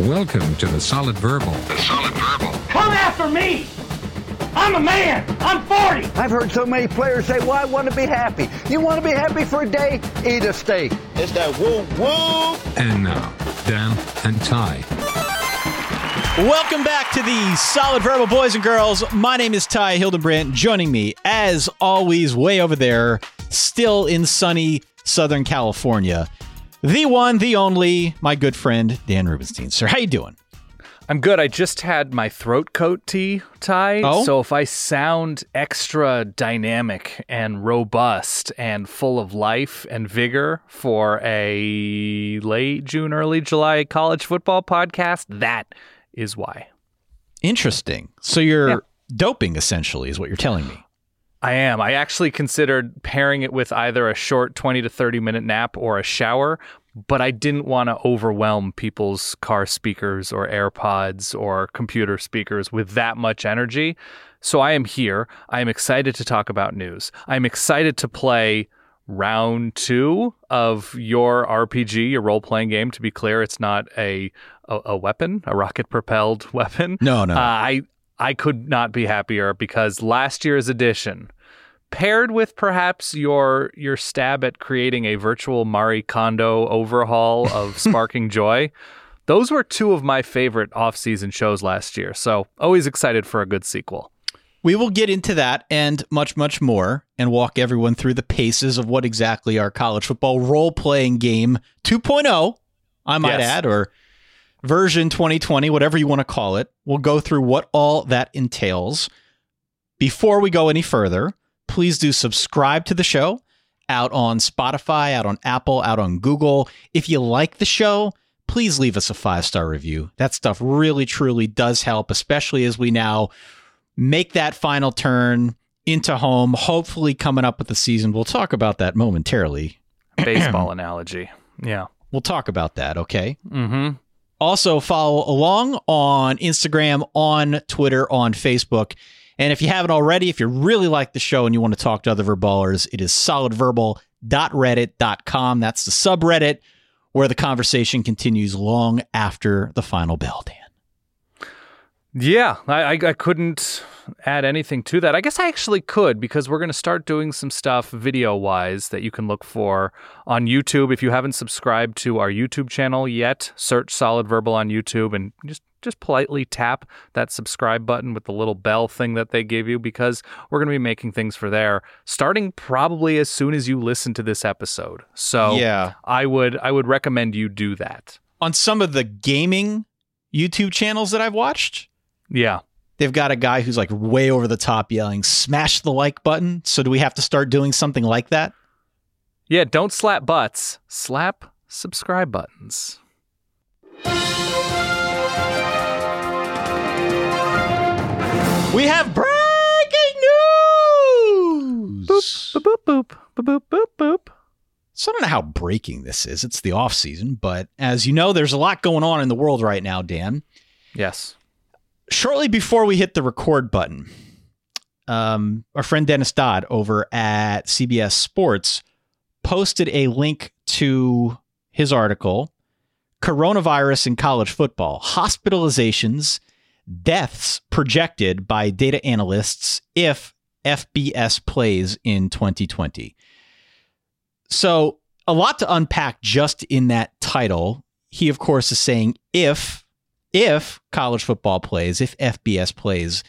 Welcome to the Solid Verbal. The Solid Verbal. Come after me! I'm a man! I'm 40! I've heard so many players say, well, I want to be happy. You want to be happy for a day? Eat a steak. It's that woo woo. And now, Dan and Ty. Welcome back to the Solid Verbal Boys and Girls. My name is Ty Hildenbrandt. Joining me, as always, way over there, still in sunny Southern California, the one, the only, my good friend Dan Rubenstein. Sir, how you doing? I'm good. I just had my throat coat tea tied. Oh? So if I sound extra dynamic and robust and full of life and vigor for a late June, early July college football podcast, that is why. Interesting. So you're Yeah. doping, essentially, is what you're telling me. I am. I actually considered pairing it with either a short 20 to 30 minute nap or a shower, but I didn't want to overwhelm people's car speakers or AirPods or computer speakers with that much energy. So I am here. I am excited to talk about news. I'm excited to play round two of your RPG, your role playing game. To be clear, it's not a, a, a weapon, a rocket propelled weapon. No, no. Uh, I I could not be happier because last year's edition, paired with perhaps your your stab at creating a virtual Marie Kondo overhaul of Sparking Joy, those were two of my favorite off-season shows last year. So always excited for a good sequel. We will get into that and much, much more and walk everyone through the paces of what exactly our college football role playing game 2.0, I might Yes. add, or version 2020, whatever you want to call it. We'll go through what all that entails. Before we go any further, please do subscribe to the show out on Spotify, out on Apple, out on Google. If you like the show, please leave us a five star review. That stuff really, truly does help, especially as we now make that final turn into home, hopefully coming up with the season. We'll talk about that momentarily. Baseball analogy. Yeah. We'll talk about that, okay? Mm-hmm. Also, follow along on Instagram, on Twitter, on Facebook. And if you haven't already, if you really like the show and you want to talk to other verballers, it is solidverbal.reddit.com. That's the subreddit where the conversation continues long after the final bell, Dan. Yeah, I, I, I couldn't add anything to that. I guess I actually could because we're going to start doing some stuff video wise that you can look for on YouTube. If you haven't subscribed to our YouTube channel yet, search Solid Verbal on YouTube and just just politely tap that subscribe button with the little bell thing that they give you because we're going to be making things for there starting probably as soon as you listen to this episode. So Yeah. I would I would recommend you do that. On some of the gaming YouTube channels that I've watched, Yeah. They've got a guy who's like way over the top yelling, smash the like button. So do we have to start doing something like that? Yeah, don't slap butts. Slap subscribe buttons. We have breaking news. Boop, boop, boop, boop, boop, boop, boop. So I don't know how breaking this is. It's the off season, but as you know, there's a lot going on in the world right now, Dan. Yes. Shortly before we hit the record button, um, our friend Dennis Dodd over at CBS Sports posted a link to his article Coronavirus in College Football Hospitalizations, Deaths Projected by Data Analysts if FBS Plays in 2020. So, a lot to unpack just in that title. He, of course, is saying if if college football plays, if FBS plays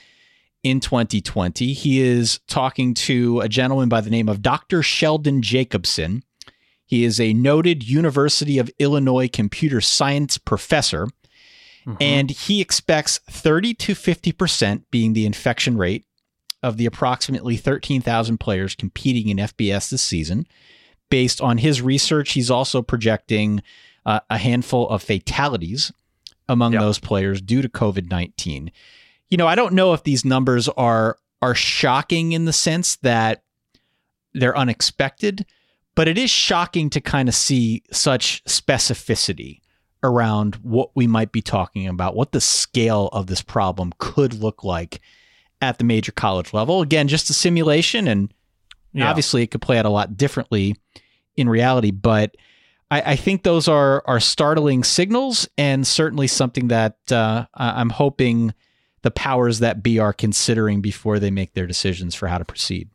in 2020. He is talking to a gentleman by the name of Dr. Sheldon Jacobson. He is a noted University of Illinois computer science professor, and he expects 30 to 50% being the infection rate of the approximately 13,000 players competing in FBS this season. Based on his research, he's also projecting uh, a handful of fatalities among Yep. those players due to COVID 19. You know, I don't know if these numbers are are shocking in the sense that they're unexpected, but it is shocking to kind of see such specificity around what we might be talking about, what the scale of this problem could look like at the major college level. Again, just a simulation, and Yeah. obviously it could play out a lot differently in reality. But I, I think those are are startling signals, and certainly something that uh, I'm hoping the powers that be are considering before they make their decisions for how to proceed.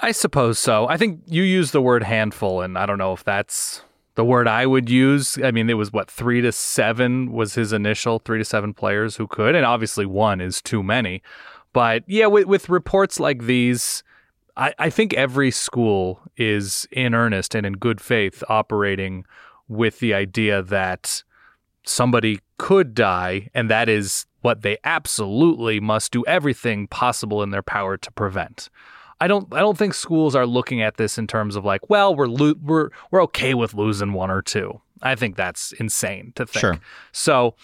I suppose so. I think you use the word handful, and I don't know if that's the word I would use. I mean, it was what three to seven was his initial three to seven players who could, and obviously one is too many. But yeah, with, with reports like these, I, I think every school is in earnest and in good faith operating with the idea that somebody could die, and that is what they absolutely must do everything possible in their power to prevent. I don't I don't think schools are looking at this in terms of like, well, we're lo- we're we're okay with losing one or two. I think that's insane to think. Sure. So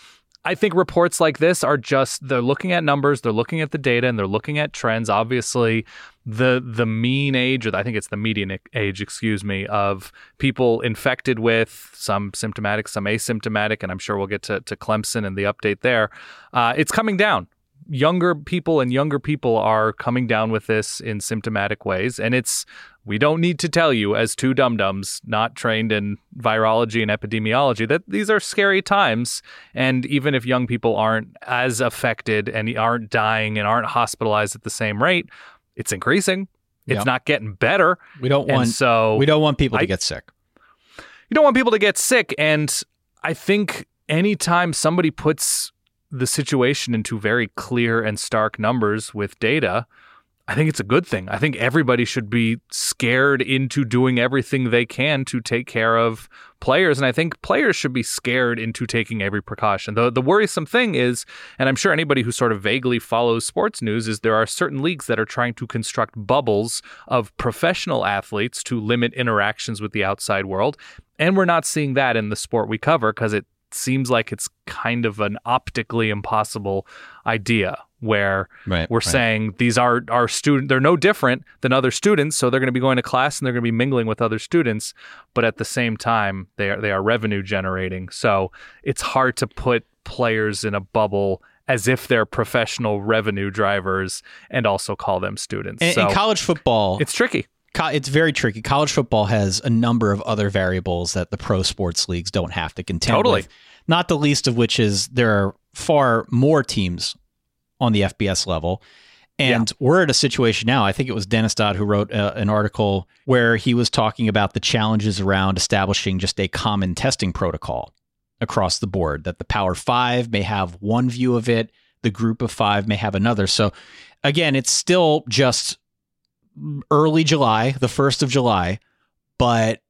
I think reports like this are just they're looking at numbers, they're looking at the data, and they're looking at trends. Obviously, the the mean age, or I think it's the median age, excuse me, of people infected with some symptomatic, some asymptomatic, and I'm sure we'll get to, to Clemson and the update there. Uh, it's coming down. Younger people and younger people are coming down with this in symptomatic ways, and it's we don't need to tell you as two dum dums not trained in virology and epidemiology that these are scary times. And even if young people aren't as affected and aren't dying and aren't hospitalized at the same rate, it's increasing. It's Yep. not getting better. We don't And want so we don't want people I- to get sick. you don't want people to get sick. And I think anytime somebody puts the situation into very clear and stark numbers with data, I think it's a good thing. I think everybody should be scared into doing everything they can to take care of players. And I think players should be scared into taking every precaution. The, the worrisome thing is, and I'm sure anybody who sort of vaguely follows sports news, is there are certain leagues that are trying to construct bubbles of professional athletes to limit interactions with the outside world. And we're not seeing that in the sport we cover because it seems like it's kind of an optically impossible idea where Right, we're right. saying these are our student they're no different than other students so they're going to be going to class and they're going to be mingling with other students but at the same time they are they are revenue generating so it's hard to put players in a bubble as if they're professional revenue drivers and also call them students And, so and college football, it's tricky it's very tricky. College football has a number of other variables that the pro sports leagues don't have to contend Totally. with. Not the least of which is there are far more teams on the FBS level. And we're at a situation now. I think it was Dennis Dodd who wrote uh, an article where he was talking about the challenges around establishing just a common testing protocol across the board. That the Power Five may have one view of it, the Group of Five may have another. So, again, it's still just early July, the 1st of July, but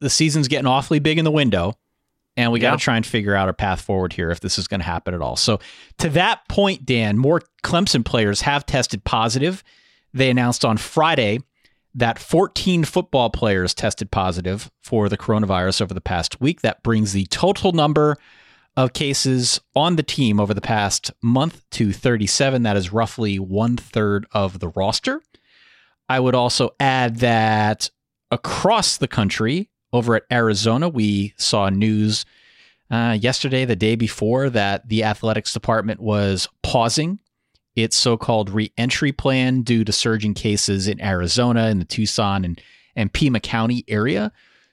the season's getting awfully big in the window. And we got to try and figure out a path forward here if this is going to happen at all. So, to that point, Dan, more Clemson players have tested positive. They announced on Friday that 14 football players tested positive for the coronavirus over the past week. That brings the total number of cases on the team over the past month to 37. That is roughly one third of the roster. I would also add that across the country, over at Arizona, we saw news uh, yesterday, the day before, that the athletics department was pausing its so-called re-entry plan due to surging cases in Arizona, in the Tucson and and Pima County area.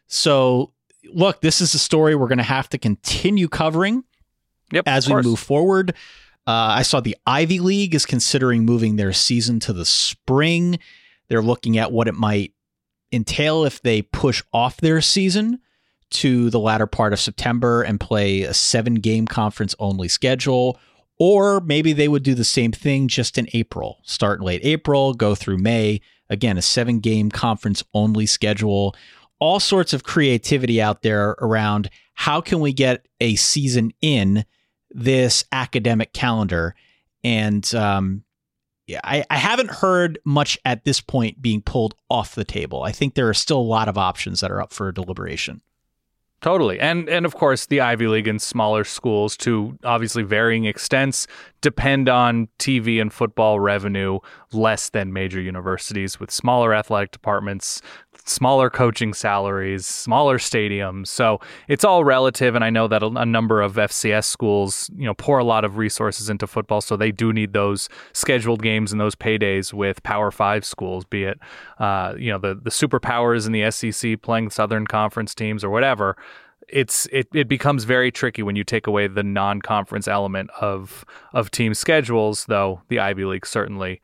So, look, this is a story we're going to have to continue covering yep as we course. move forward. Uh, I saw the Ivy League is considering moving their season to the spring. They're looking at what it might entail if they push off their season to the latter part of September and play a seven game conference only schedule. Or maybe they would do the same thing just in April, start in late April, go through May. Again, a seven game conference only schedule. All sorts of creativity out there around how can we get a season in this academic calendar. And um, yeah, I, I haven't heard much at this point being pulled off the table. I think there are still a lot of options that are up for deliberation. Totally. And and of course the Ivy League and smaller schools to obviously varying extents depend on TV and football revenue less than major universities with smaller athletic departments, smaller coaching salaries, smaller stadiums. So it's all relative. And I know that a, number of FCS schools, you know, pour a lot of resources into football. So they do need those scheduled games and those paydays with Power Five schools, be it, uh, you know, the, the superpowers in the SEC playing Southern Conference teams or whatever. It's it, it becomes very tricky when you take away the non-conference element of of team schedules, though the Ivy League certainly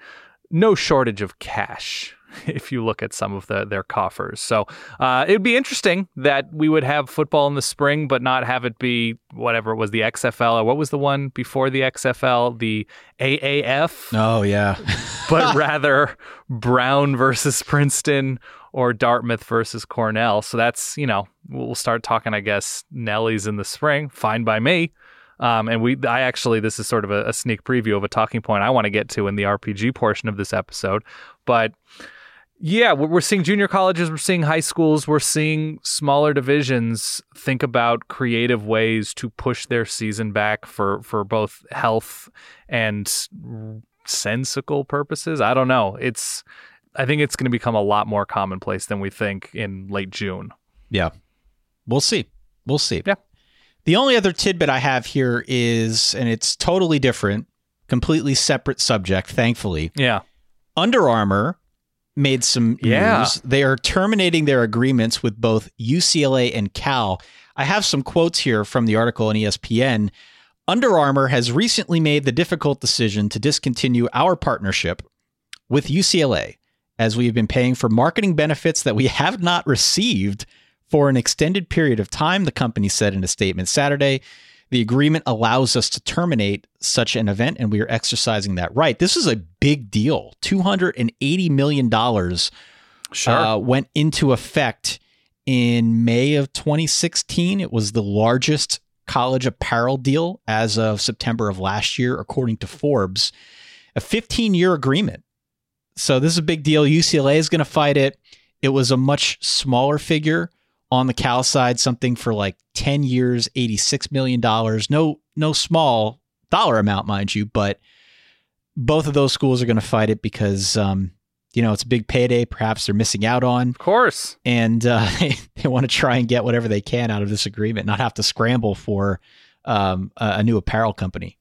no shortage of cash if you look at some of the their coffers. So uh, it'd be interesting that we would have football in the spring, but not have it be whatever it was the XFL or what was the one before the XFL, the AAF. Oh yeah, but rather Brown versus Princeton or Dartmouth versus Cornell. So that's you know we'll start talking, I guess, Nellies in the spring. Fine by me. Um, and we, I actually, this is sort of a, a sneak preview of a talking point I want to get to in the RPG portion of this episode. But yeah, we're seeing junior colleges, we're seeing high schools, we're seeing smaller divisions think about creative ways to push their season back for for both health and sensical purposes. I don't know. It's I think it's going to become a lot more commonplace than we think in late June. Yeah. We'll see. We'll see. Yeah. The only other tidbit I have here is and it's totally different, completely separate subject, thankfully. Yeah. Under Armour made some yeah. news. They are terminating their agreements with both UCLA and Cal. I have some quotes here from the article on ESPN. Under Armour has recently made the difficult decision to discontinue our partnership with UCLA as we have been paying for marketing benefits that we have not received for an extended period of time, the company said in a statement Saturday. The agreement allows us to terminate such an event, and we are exercising that right. This is a big deal. $280 million sure. uh, went into effect in May of 2016. It was the largest college apparel deal as of September of last year, according to Forbes. A 15 year agreement. So this is a big deal. UCLA is going to fight it. It was a much smaller figure on the Cal side, something for like 10 years, $86 million. No, no small dollar amount, mind you, but both of those schools are going to fight it because, um, you know, it's a big payday. Perhaps they're missing out on. Of course. And uh, they, they want to try and get whatever they can out of this agreement, not have to scramble for um, a, a new apparel company.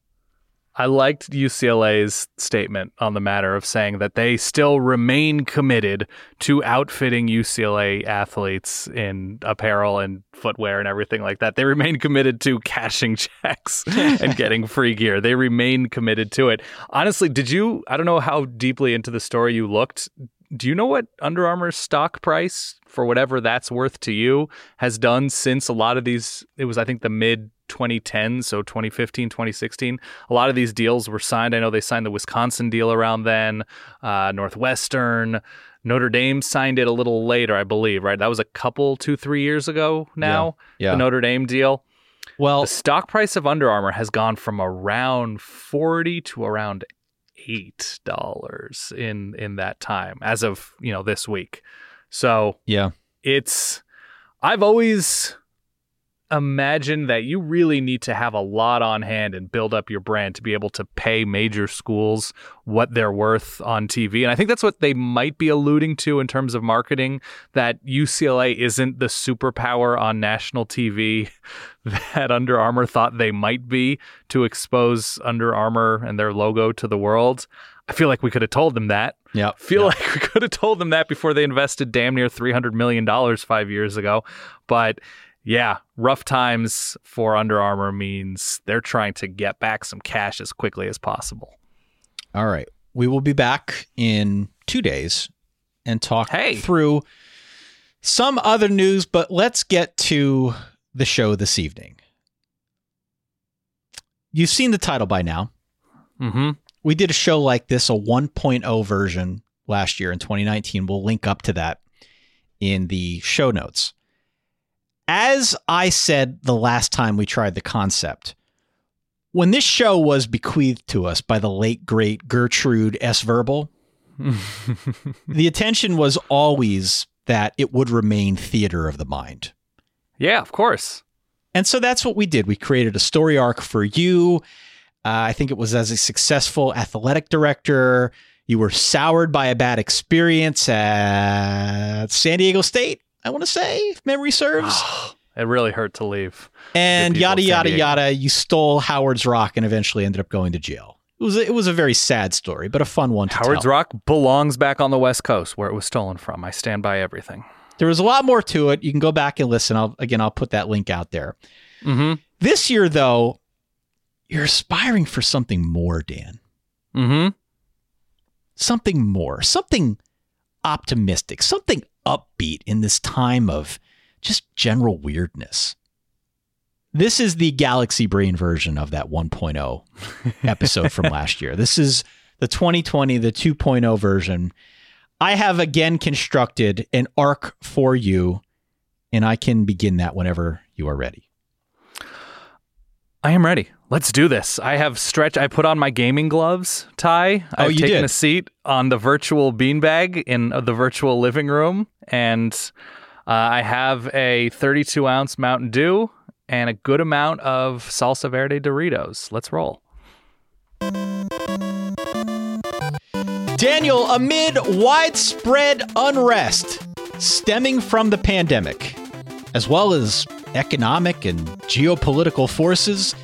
I liked UCLA's statement on the matter of saying that they still remain committed to outfitting UCLA athletes in apparel and footwear and everything like that. They remain committed to cashing checks and getting free gear. They remain committed to it. Honestly, did you, I don't know how deeply into the story you looked. Do you know what Under Armour's stock price, for whatever that's worth to you, has done since a lot of these? It was, I think, the mid 2010, so 2015, 2016. A lot of these deals were signed. I know they signed the Wisconsin deal around then, uh, Northwestern. Notre Dame signed it a little later, I believe, right? That was a couple, two, three years ago now, yeah, yeah. the Notre Dame deal. Well, the stock price of Under Armour has gone from around 40 to around eight dollars in in that time as of you know this week so yeah it's i've always imagine that you really need to have a lot on hand and build up your brand to be able to pay major schools what they're worth on TV. And I think that's what they might be alluding to in terms of marketing that UCLA isn't the superpower on national TV that Under Armour thought they might be to expose Under Armour and their logo to the world. I feel like we could have told them that. Yeah. Feel yep. like we could have told them that before they invested damn near $300 million five 5 years ago. But yeah, rough times for Under Armour means they're trying to get back some cash as quickly as possible. All right. We will be back in two days and talk hey. through some other news, but let's get to the show this evening. You've seen the title by now. Mm-hmm. We did a show like this, a 1.0 version last year in 2019. We'll link up to that in the show notes as I said the last time we tried the concept, when this show was bequeathed to us by the late great Gertrude S. Verbal, the attention was always that it would remain theater of the mind. Yeah, of course. And so that's what we did. We created a story arc for you. Uh, I think it was as a successful athletic director. You were soured by a bad experience at San Diego State, I want to say, if memory serves. It really hurt to leave. and yada yada yada. You stole Howard's Rock and eventually ended up going to jail. It was a, it was a very sad story, but a fun one to Howard's tell. Rock belongs back on the West Coast where it was stolen from. I stand by everything. There was a lot more to it. You can go back and listen. I'll again I'll put that link out there. Mm-hmm. This year though, you're aspiring for something more, Dan. Mm-hmm. Something more. Something optimistic, something upbeat in this time of just general weirdness. This is the Galaxy Brain version of that 1.0 episode from last year. This is the 2020, the 2.0 version. I have again constructed an arc for you, and I can begin that whenever you are ready. I am ready. Let's do this. I have stretched. I put on my gaming gloves, Ty. Oh, I've you taken did? a seat on the virtual beanbag in uh, the virtual living room, and uh, I have a 32 ounce Mountain Dew and a good amount of salsa verde Doritos. Let's roll. Daniel, amid widespread unrest stemming from the pandemic, as well as economic and geopolitical forces,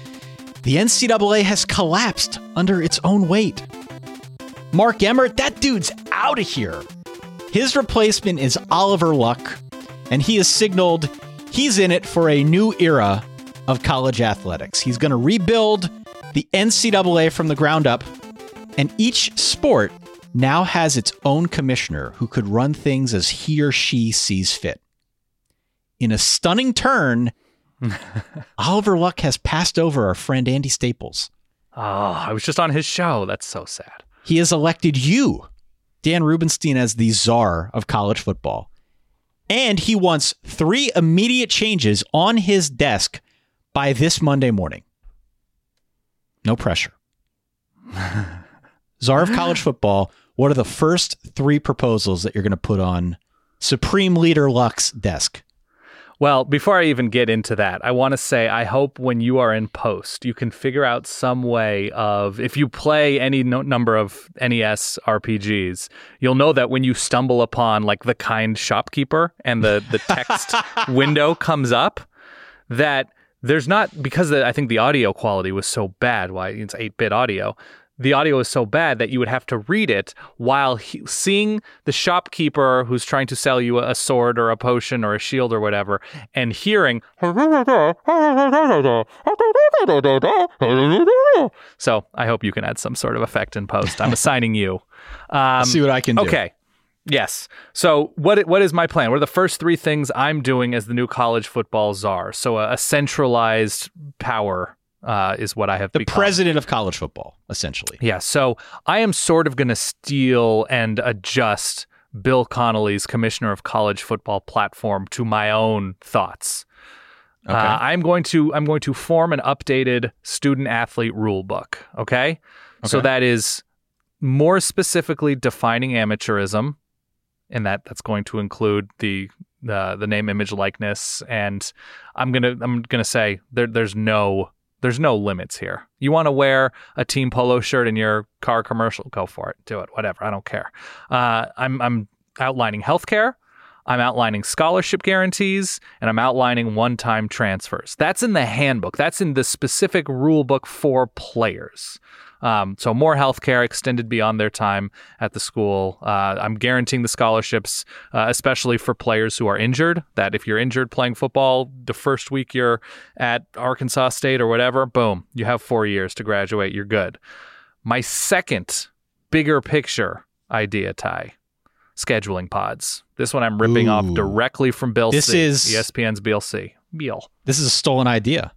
the NCAA has collapsed under its own weight. Mark Emmert, that dude's out of here. His replacement is Oliver Luck, and he has signaled he's in it for a new era of college athletics. He's going to rebuild the NCAA from the ground up, and each sport now has its own commissioner who could run things as he or she sees fit. In a stunning turn, Oliver Luck has passed over our friend Andy Staples. Oh, I was just on his show. That's so sad. He has elected you, Dan Rubenstein, as the czar of college football. And he wants three immediate changes on his desk by this Monday morning. No pressure. czar of college football, what are the first three proposals that you're going to put on Supreme Leader Luck's desk? Well, before I even get into that, I want to say I hope when you are in post, you can figure out some way of if you play any no- number of NES RPGs, you'll know that when you stumble upon like the kind shopkeeper and the the text window comes up, that there's not because the, I think the audio quality was so bad. Why it's eight bit audio. The audio is so bad that you would have to read it while he, seeing the shopkeeper who's trying to sell you a sword or a potion or a shield or whatever, and hearing. So I hope you can add some sort of effect in post. I'm assigning you. Um, See what I can do. Okay. Yes. So what what is my plan? What are the first three things I'm doing as the new college football czar? So a, a centralized power uh, is what I have The become. president of college football, essentially. Yeah. So I am sort of going to steal and adjust Bill Connelly's Commissioner of College Football platform to my own thoughts. Okay. Uh, I'm going to I'm going to form an updated student athlete rule book. Okay? so that is more specifically defining amateurism, and that that's going to include the the the name, image, likeness, and I'm gonna I'm gonna say there there's no there's no limits here. You want to wear a team polo shirt in your car commercial? Go for it. Do it. Whatever. I don't care. Uh, I'm I'm outlining healthcare. I'm outlining scholarship guarantees and I'm outlining one time transfers. That's in the handbook. That's in the specific rule book for players. Um, so more healthcare extended beyond their time at the school. Uh, I'm guaranteeing the scholarships, uh, especially for players who are injured. That if you're injured playing football, the first week you're at Arkansas State or whatever, boom, you have four years to graduate. You're good. My second bigger picture idea, Ty, scheduling pods. This one I'm ripping off directly from Bill This C, is- ESPN's BLC. Bill. This is a stolen idea.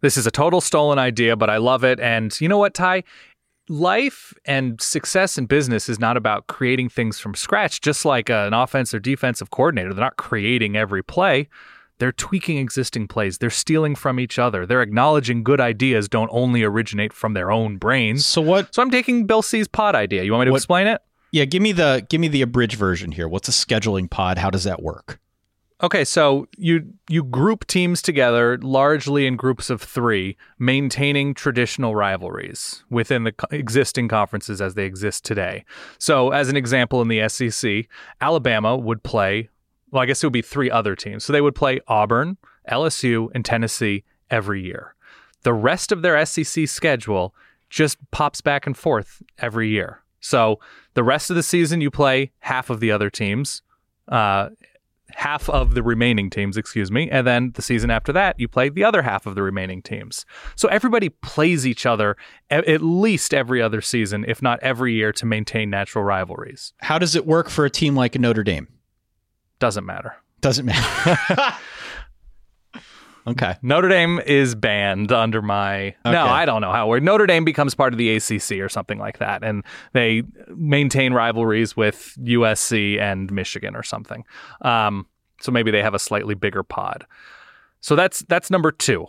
This is a total stolen idea, but I love it. And you know what, Ty? Life and success in business is not about creating things from scratch, just like an offense or defensive coordinator. They're not creating every play. They're tweaking existing plays. They're stealing from each other. They're acknowledging good ideas don't only originate from their own brains. So what So I'm taking Bill C's pod idea. You want me to What- explain it? Yeah, give me the give me the abridged version here. What's a scheduling pod? How does that work? Okay, so you you group teams together largely in groups of 3, maintaining traditional rivalries within the existing conferences as they exist today. So, as an example in the SEC, Alabama would play well, I guess it would be three other teams. So they would play Auburn, LSU, and Tennessee every year. The rest of their SEC schedule just pops back and forth every year. So the rest of the season, you play half of the other teams, uh, half of the remaining teams, excuse me. And then the season after that, you play the other half of the remaining teams. So everybody plays each other at least every other season, if not every year, to maintain natural rivalries. How does it work for a team like Notre Dame? Doesn't matter. Doesn't matter. okay. Notre Dame is banned under my. No, I don't know how. we're. Notre Dame becomes part of the ACC or something like that, and they maintain rivalries with USC and Michigan or something. Um, so maybe they have a slightly bigger pod. So that's that's number two,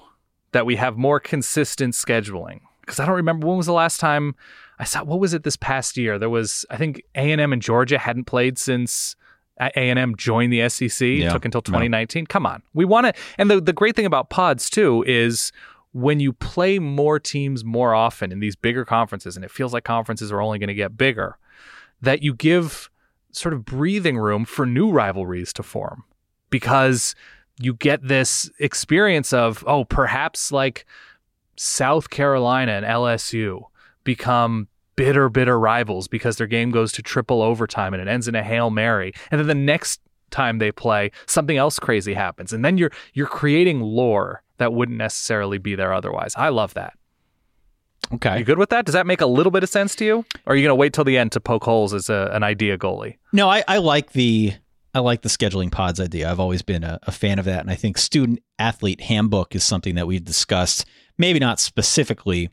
that we have more consistent scheduling. Because I don't remember when was the last time I saw. What was it this past year? There was I think A and M and Georgia hadn't played since. A and M joined the SEC. It Yeah. took until No. 2019. Come on, we want to. And the the great thing about pods too is when you play more teams more often in these bigger conferences, and it feels like conferences are only going to get bigger, that you give sort of breathing room for new rivalries to form because you get this experience of oh perhaps like South Carolina and LSU become bitter bitter rivals because their game goes to triple overtime and it ends in a Hail Mary and then the next time they play something else crazy happens and then you're you're creating lore that wouldn't necessarily be there otherwise. I love that. Okay. You good with that? Does that make a little bit of sense to you? Or are you going to wait till the end to poke holes as a, an idea goalie? No, I, I like the I like the scheduling pods idea. I've always been a, a fan of that, and I think student athlete handbook is something that we've discussed. Maybe not specifically,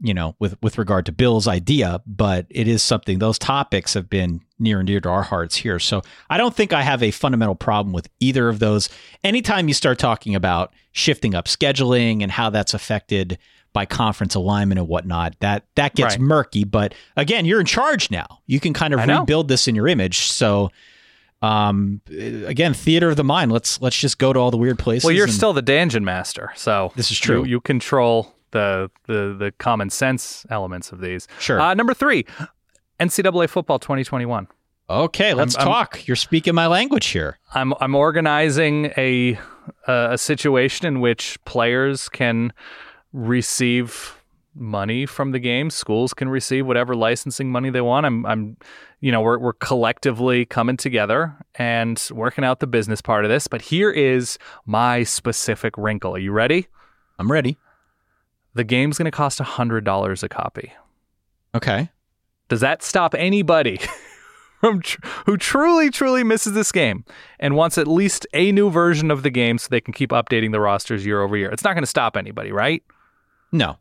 you know, with with regard to Bill's idea, but it is something. Those topics have been near and dear to our hearts here. So I don't think I have a fundamental problem with either of those. Anytime you start talking about shifting up scheduling and how that's affected by conference alignment and whatnot, that that gets Right. murky. But again, you're in charge now. You can kind of I know. rebuild this in your image. So um again theater of the mind let's let's just go to all the weird places Well, you're still the dungeon master, so This is true. You, you control the, the the common sense elements of these. Sure. Uh, number three, NCAA football 2021. okay let's I'm- I'm- talk you're speaking my language here I'm I'm organizing a a, a situation in which players can receive money from the game. Schools can receive whatever licensing money they want. I'm I'm you know we're we're collectively coming together and working out the business part of this. But here is my specific wrinkle. Are you ready? i'm ready The game's going to cost $100 a copy. okay Does that stop anybody from tr- who truly, truly misses this game and wants at least a new version of the game so they can keep updating the rosters year over year? It's not going to stop anybody, right? no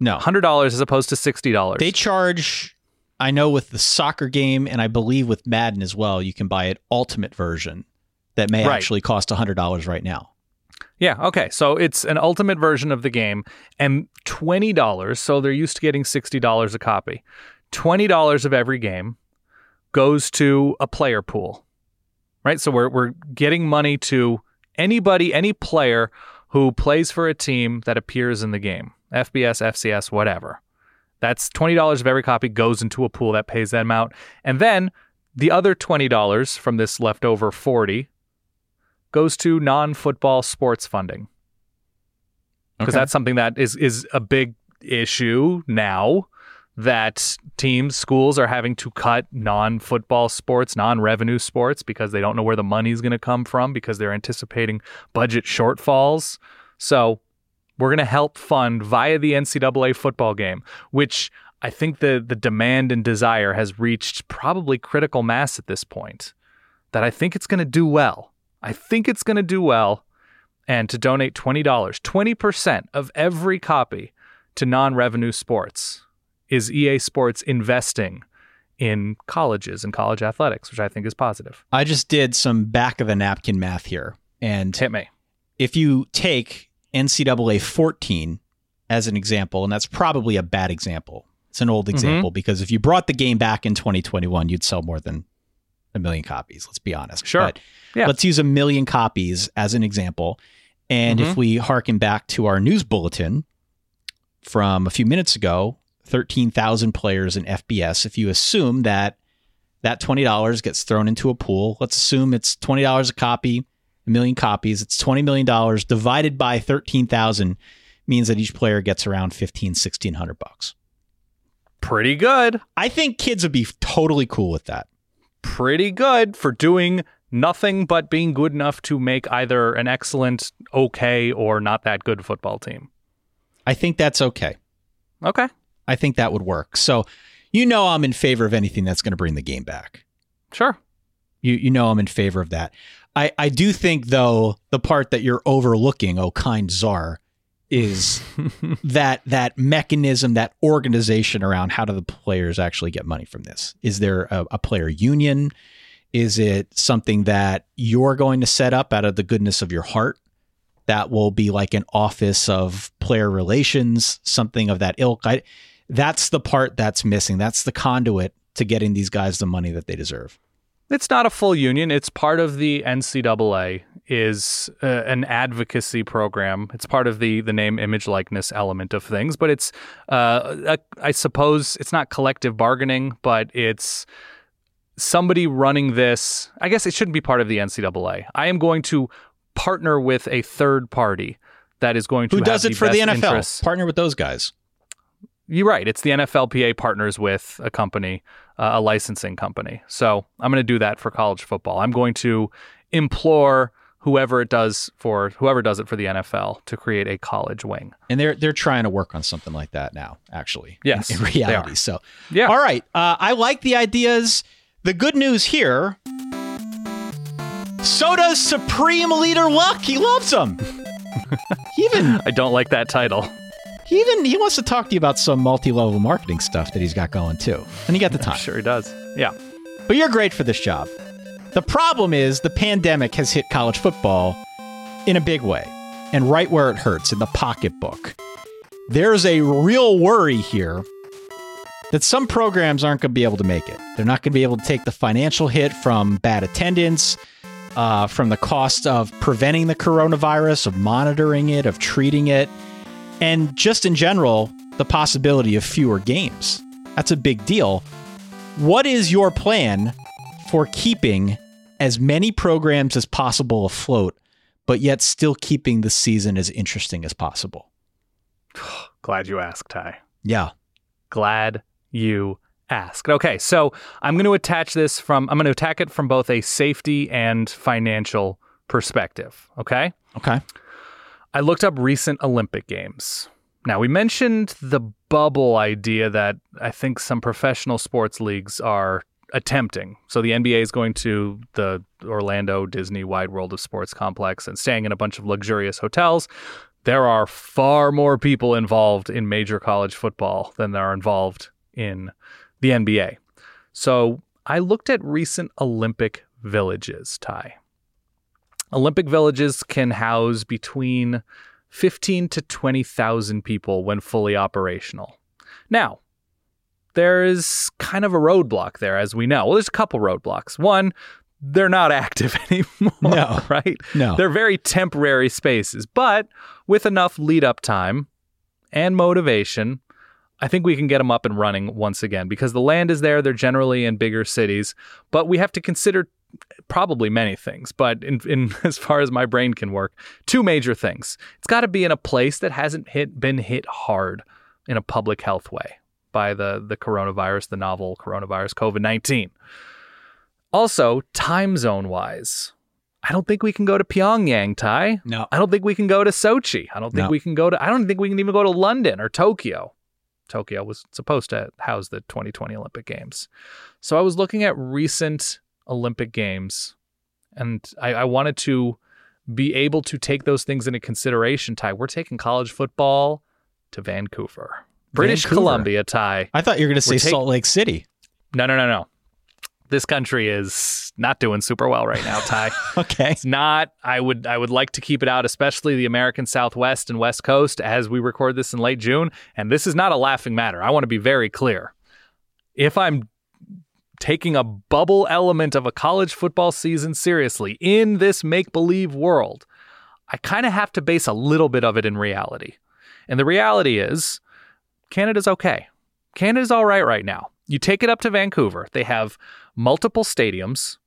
no $100 as opposed to $60. they charge i know with the soccer game and i believe with madden as well you can buy an ultimate version that may Right. actually cost $100 right now Yeah, okay. So it's an ultimate version of the game and $20, so they're used to getting $60 a copy. $20 of every game goes to a player pool. Right? So we're we're getting money to anybody, any player who plays for a team that appears in the game. FBS, FCS, whatever. That's $20 of every copy goes into a pool that pays them out. And then the other $20 from this leftover 40 goes to non-football sports funding. Because Okay. that's something that is is a big issue now that teams schools are having to cut non-football sports non-revenue sports because they don't know where the money's going to come from because they're anticipating budget shortfalls. So we're going to help fund via the NCAA football game which I think the the demand and desire has reached probably critical mass at this point that I think it's going to do well I think it's going to do well and to donate $20, 20% of every copy to non revenue sports is EA Sports investing in colleges and college athletics, which I think is positive. i just did some back of the napkin math here and Hit me. if you take NCAA 14 as an example, and that's probably a bad example. It's an old mm-hmm. example because if you brought the game back in 2021, you'd sell more than a million copies. Let's be honest. Sure. But Yeah. let's use a million copies as an example. And if Mhm. we harken back to our news bulletin from a few minutes ago, 13,000 players in FBS, if you assume that that $20 gets thrown into a pool, let's assume it's $20 a copy, a million copies, it's $20 million divided by 13,000 means that each player gets around 15, 1600 bucks. Pretty good. I think kids would be totally cool with that. Pretty good for doing nothing but being good enough to make either an excellent, okay, or not that good football team. I think that's okay. Okay. I think that would work. So, you know, I'm in favor of anything that's going to bring the game back. Sure. You you know I'm in favor of that. I I do think though the part that you're overlooking, oh kind czar, is that that mechanism, that organization around how do the players actually get money from this? Is there a, a player union? Is it something that you're going to set up out of the goodness of your heart? That will be like an office of player relations, something of that ilk. I, that's the part that's missing. That's the conduit to getting these guys the money that they deserve. It's not a full union. It's part of the NCAA is uh, an advocacy program. It's part of the the name, image, likeness element of things. But it's, uh, a, I suppose, it's not collective bargaining, but it's somebody running this. I guess it shouldn't be part of the NCAA. I am going to partner with a third party that is going to Who does it for the NFL? interests- Partner with those guys. You're right. It's the NFLPA partners with a company, uh, a licensing company. So I'm going to do that for college football. I'm going to implore whoever it does for whoever does it for the NFL to create a college wing. And they're they're trying to work on something like that now, actually. Yes, in, in reality. So Yeah. all right. Uh, I like the ideas. The good news here. So does Supreme Leader Luck. He loves them. even I don't like that title. He even he wants to talk to you about some multi-level marketing stuff that he's got going too. And he got the time. Sure he does. Yeah. But you're great for this job. The problem is the pandemic has hit college football in a big way and right where it hurts in the pocketbook. There's a real worry here that some programs aren't going to be able to make it. They're not going to be able to take the financial hit from bad attendance, uh, from the cost of preventing the coronavirus, of monitoring it, of treating it, and just in general, the possibility of fewer games. That's a big deal. What is your plan for keeping as many programs as possible afloat, but yet still keeping the season as interesting as possible? Glad you asked, Ty. Yeah. Glad you asked. Okay, so I'm going to attach this from I'm going to attack it from both a safety and financial perspective, okay? Okay. I looked up recent Olympic Games. Now, we mentioned the bubble idea that I think some professional sports leagues are attempting. So the NBA is going to the Orlando Disney Wide World of Sports complex and staying in a bunch of luxurious hotels. There are far more people involved in major college football than there are involved in the NBA. So I looked at recent Olympic villages, Ty. Olympic villages can house between 15 to 20,000 people when fully operational. Now, there is kind of a roadblock there, as we know. Well, there's a couple roadblocks. One, they're not active anymore, No. right? No. They're very temporary spaces, but with enough lead up time and motivation, I think we can get them up and running once again because the land is there. They're generally in bigger cities, but we have to consider probably many things. But in, in as far as my brain can work, two major things. It's got to be in a place that hasn't hit been hit hard in a public health way by the the coronavirus, the novel coronavirus, COVID nineteen. Also, time zone wise, I don't think we can go to Pyongyang, Ty. No. I don't think we can go to Sochi. I don't think No. we can go to. I don't think we can even go to London or Tokyo. Tokyo was supposed to house the 2020 Olympic Games. So I was looking at recent Olympic Games, and I, I wanted to be able to take those things into consideration. Ty, we're taking college football to Vancouver, British Vancouver. Columbia. Ty, I thought you were going to say take- Salt Lake City. no, no, no, no. This country is not doing super well right now, Ty. Okay. It's not. I would I would like to keep it out, especially the American Southwest and West Coast, as we record this in late June. And this is not a laughing matter. I want to be very clear. If I'm taking a bubble element of a college football season seriously in this make believe world, I kind of have to base a little bit of it in reality. And the reality is, Canada's okay. Canada's all right right now. You take it up to Vancouver, they have multiple stadiums.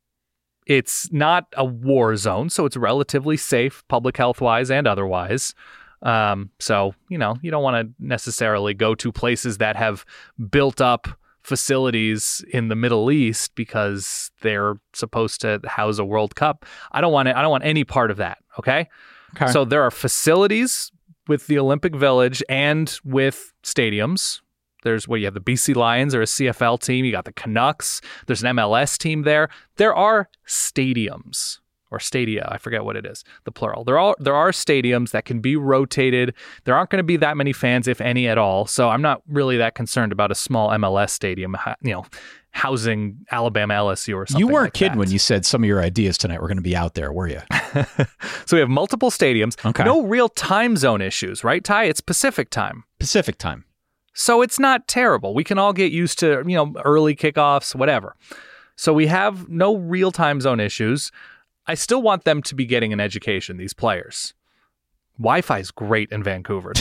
It's not a war zone, so it's relatively safe, public health wise and otherwise. Um, so, you know, you don't want to necessarily go to places that have built up facilities in the Middle East because they're supposed to house a World Cup. I don't want it. I don't want any part of that. Okay. Okay. So there are facilities with the Olympic Village and with stadiums. There's where you have the BC Lions or a CFL team. You got the Canucks. There's an MLS team there. There are stadiums or stadia. I forget what it is, the plural. There are there are stadiums that can be rotated. There aren't going to be that many fans, if any at all. So I'm not really that concerned about a small MLS stadium, you know, housing Alabama LSU or something. you weren't like kidding that. when you said some of your ideas tonight were going to be out there, were you? so we have multiple stadiums. Okay. No real time zone issues, right, Ty? It's Pacific time. Pacific time. So it's not terrible. We can all get used to, you know, early kickoffs, whatever. So we have no real time zone issues. I still want them to be getting an education, these players. Wi Fi is great in Vancouver.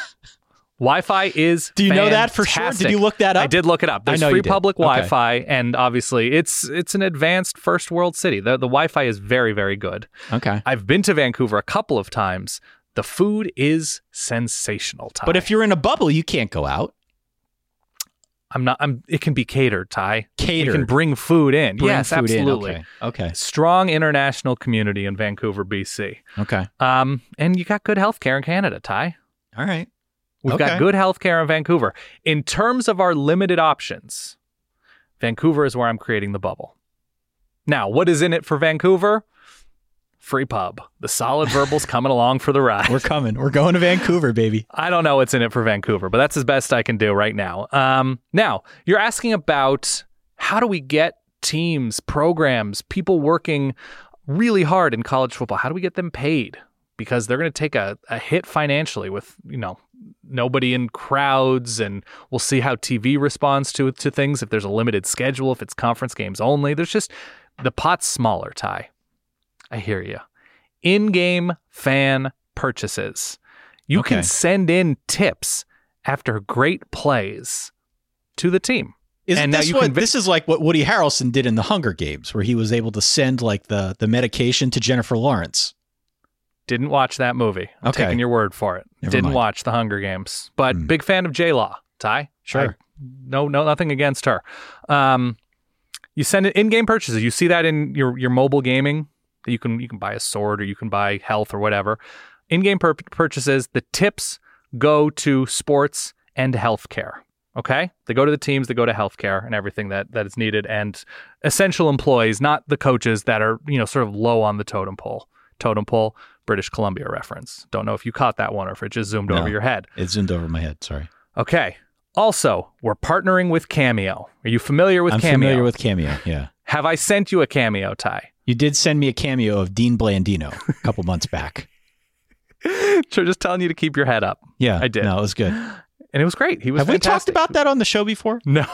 Wi Fi is Do you know that for sure? Did you look that up? I did look it up. There's free public Wi Fi, and obviously it's it's an advanced first world city. The, the Wi Fi is very, very good. Okay. I've been to Vancouver a couple of times. The food is sensational, Ty. But if you're in a bubble, you can't go out. I'm not. I'm. It can be catered, Ty. You can bring food in. Bring yes, food in. absolutely. Okay. Okay. Strong international community in Vancouver, BC. Okay. Um, and you got good healthcare in Canada, Ty. All right. We've Okay. got good healthcare in Vancouver. In terms of our limited options, Vancouver is where I'm creating the bubble. Now, what is in it for Vancouver? Free pub. The solid verbals coming along for the ride. We're coming. We're going to Vancouver, baby. I don't know what's in it for Vancouver, but that's as best I can do right now. Um, now, you're asking about how do we get teams, programs, people working really hard in college football? How do we get them paid? Because they're going to take a, a hit financially with, you know, nobody in crowds and we'll see how TV responds to to things if there's a limited schedule, if it's conference games only. There's just the pot's smaller, Ty. I hear you. In-game fan purchases. You Okay. can send in tips after great plays to the team. Isn't And now this you what this is like what Woody Harrelson did in the Hunger Games, where he was able to send like the the medication to Jennifer Lawrence. Didn't watch that movie. I'm Okay. taking your word for it. Never Didn't mind. watch The Hunger Games, but Hmm. big fan of J Law. Ty, Sure. I- no, no, nothing against her. Um, you send it in-game purchases. You see that in your your mobile gaming. You can you can buy a sword or you can buy health or whatever. In-game pur- purchases. The tips go to sports and healthcare. Okay, they go to the teams, they go to healthcare and everything that that is needed, and essential employees, not the coaches that are you know sort of low on the totem pole. Totem pole, British Columbia reference. Don't know if you caught that one or if it just zoomed No. over your head. It zoomed over my head. Sorry. Okay. Also, we're partnering with Cameo. Are you familiar with Cameo? I'm familiar with Cameo. Yeah. Have I sent you a Cameo Ty? You did send me a cameo of Dean Blandino a couple months back. Sure, just telling you to keep your head up. Yeah, I did. No, it was good. And it was great. He was Have we talked about that on the show before? No,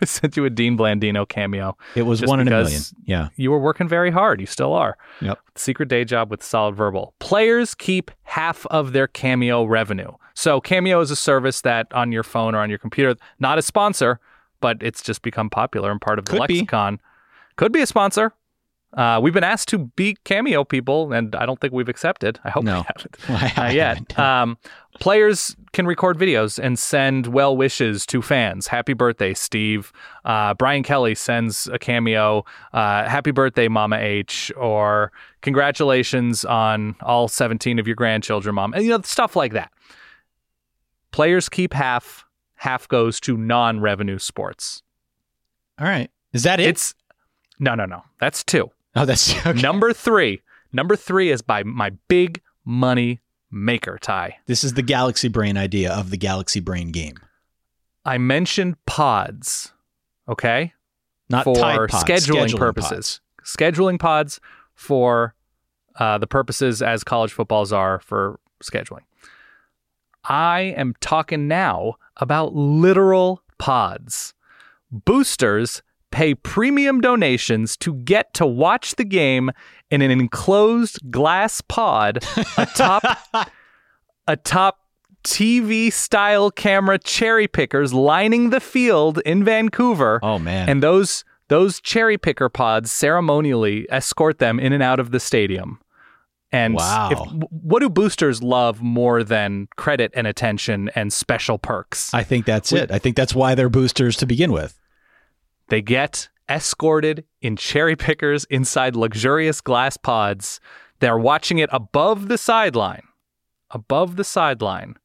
I sent you a Dean Blandino cameo. It was one in a million. Yeah. You were working very hard. You still are. Yep. Secret day job with Solid Verbal. Players keep half of their Cameo revenue. So Cameo is a service that on your phone or on your computer, not a sponsor, but it's just become popular and part of the Could be. lexicon. Could be a sponsor. Uh, we've been asked to be Cameo people, and I don't think we've accepted. I hope No. we haven't. Not yet. Um, players can record videos and send well wishes to fans. Happy birthday, Steve. Uh, Brian Kelly sends a cameo. Uh, Happy birthday, Mama H. Or congratulations on all 17 of your grandchildren, Mom. And, you know, stuff like that. Players keep half, half goes to non revenue sports. All right. Is that it? It's no, no, no. That's two. oh, that's okay. Number three. Number three is by my big money maker Ty. This is the Galaxy Brain idea of the Galaxy Brain game, I mentioned pods, okay, not for Tide Pods, scheduling, purposes. Scheduling pods for uh, the purposes as college footballs are for scheduling. I am talking now about literal pods, boosters pay premium donations to get to watch the game in an enclosed glass pod atop atop TV style camera cherry pickers lining the field in Vancouver. Oh man. And those those cherry picker pods ceremonially escort them in and out of the stadium. And Wow. if, what do boosters love more than credit and attention and special perks? I think that's it. I think that's why they're boosters to begin with. They get escorted in cherry pickers inside luxurious glass pods. They're watching it above the sideline, above the sideline,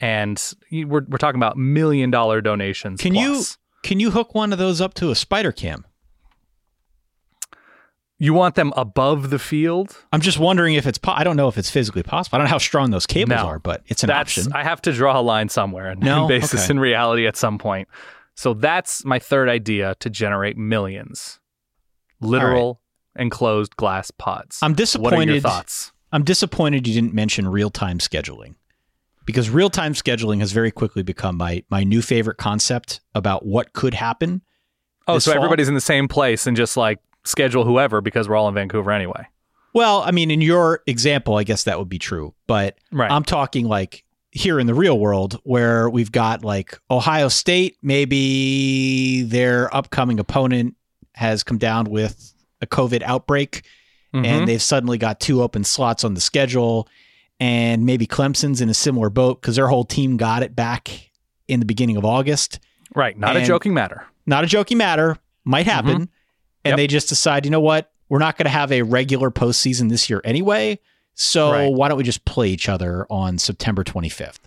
and we're we're talking about million dollar donations. Can you can you hook one of those up to a spider cam? You want them above the field? I'm just wondering if it's po- I don't know if it's physically possible. I don't know how strong those cables No. are, but it's an that's option. I have to draw a line somewhere and No? base this Okay. in reality at some point. So that's my third idea to generate millions. Literal enclosed glass pods. I'm disappointed. What are your thoughts? I'm disappointed you didn't mention real-time scheduling. Because real-time scheduling has very quickly become my my new favorite concept about what could happen. Oh, so fall? everybody's in the same place and just like schedule whoever because we're all in Vancouver anyway. Well, I mean, in your example, I guess that would be true, but Right. I'm talking like here in the real world where we've got like Ohio State, maybe their upcoming opponent has come down with a COVID outbreak Mhm. and they've suddenly got two open slots on the schedule. And maybe Clemson's in a similar boat because their whole team got it back in the beginning of August. right. Not a joking matter. Not a jokey matter, might happen. And Mm-hmm. Yep. they just decide, you know what? We're not going to have a regular postseason this year anyway. So Right. why don't we just play each other on September 25th?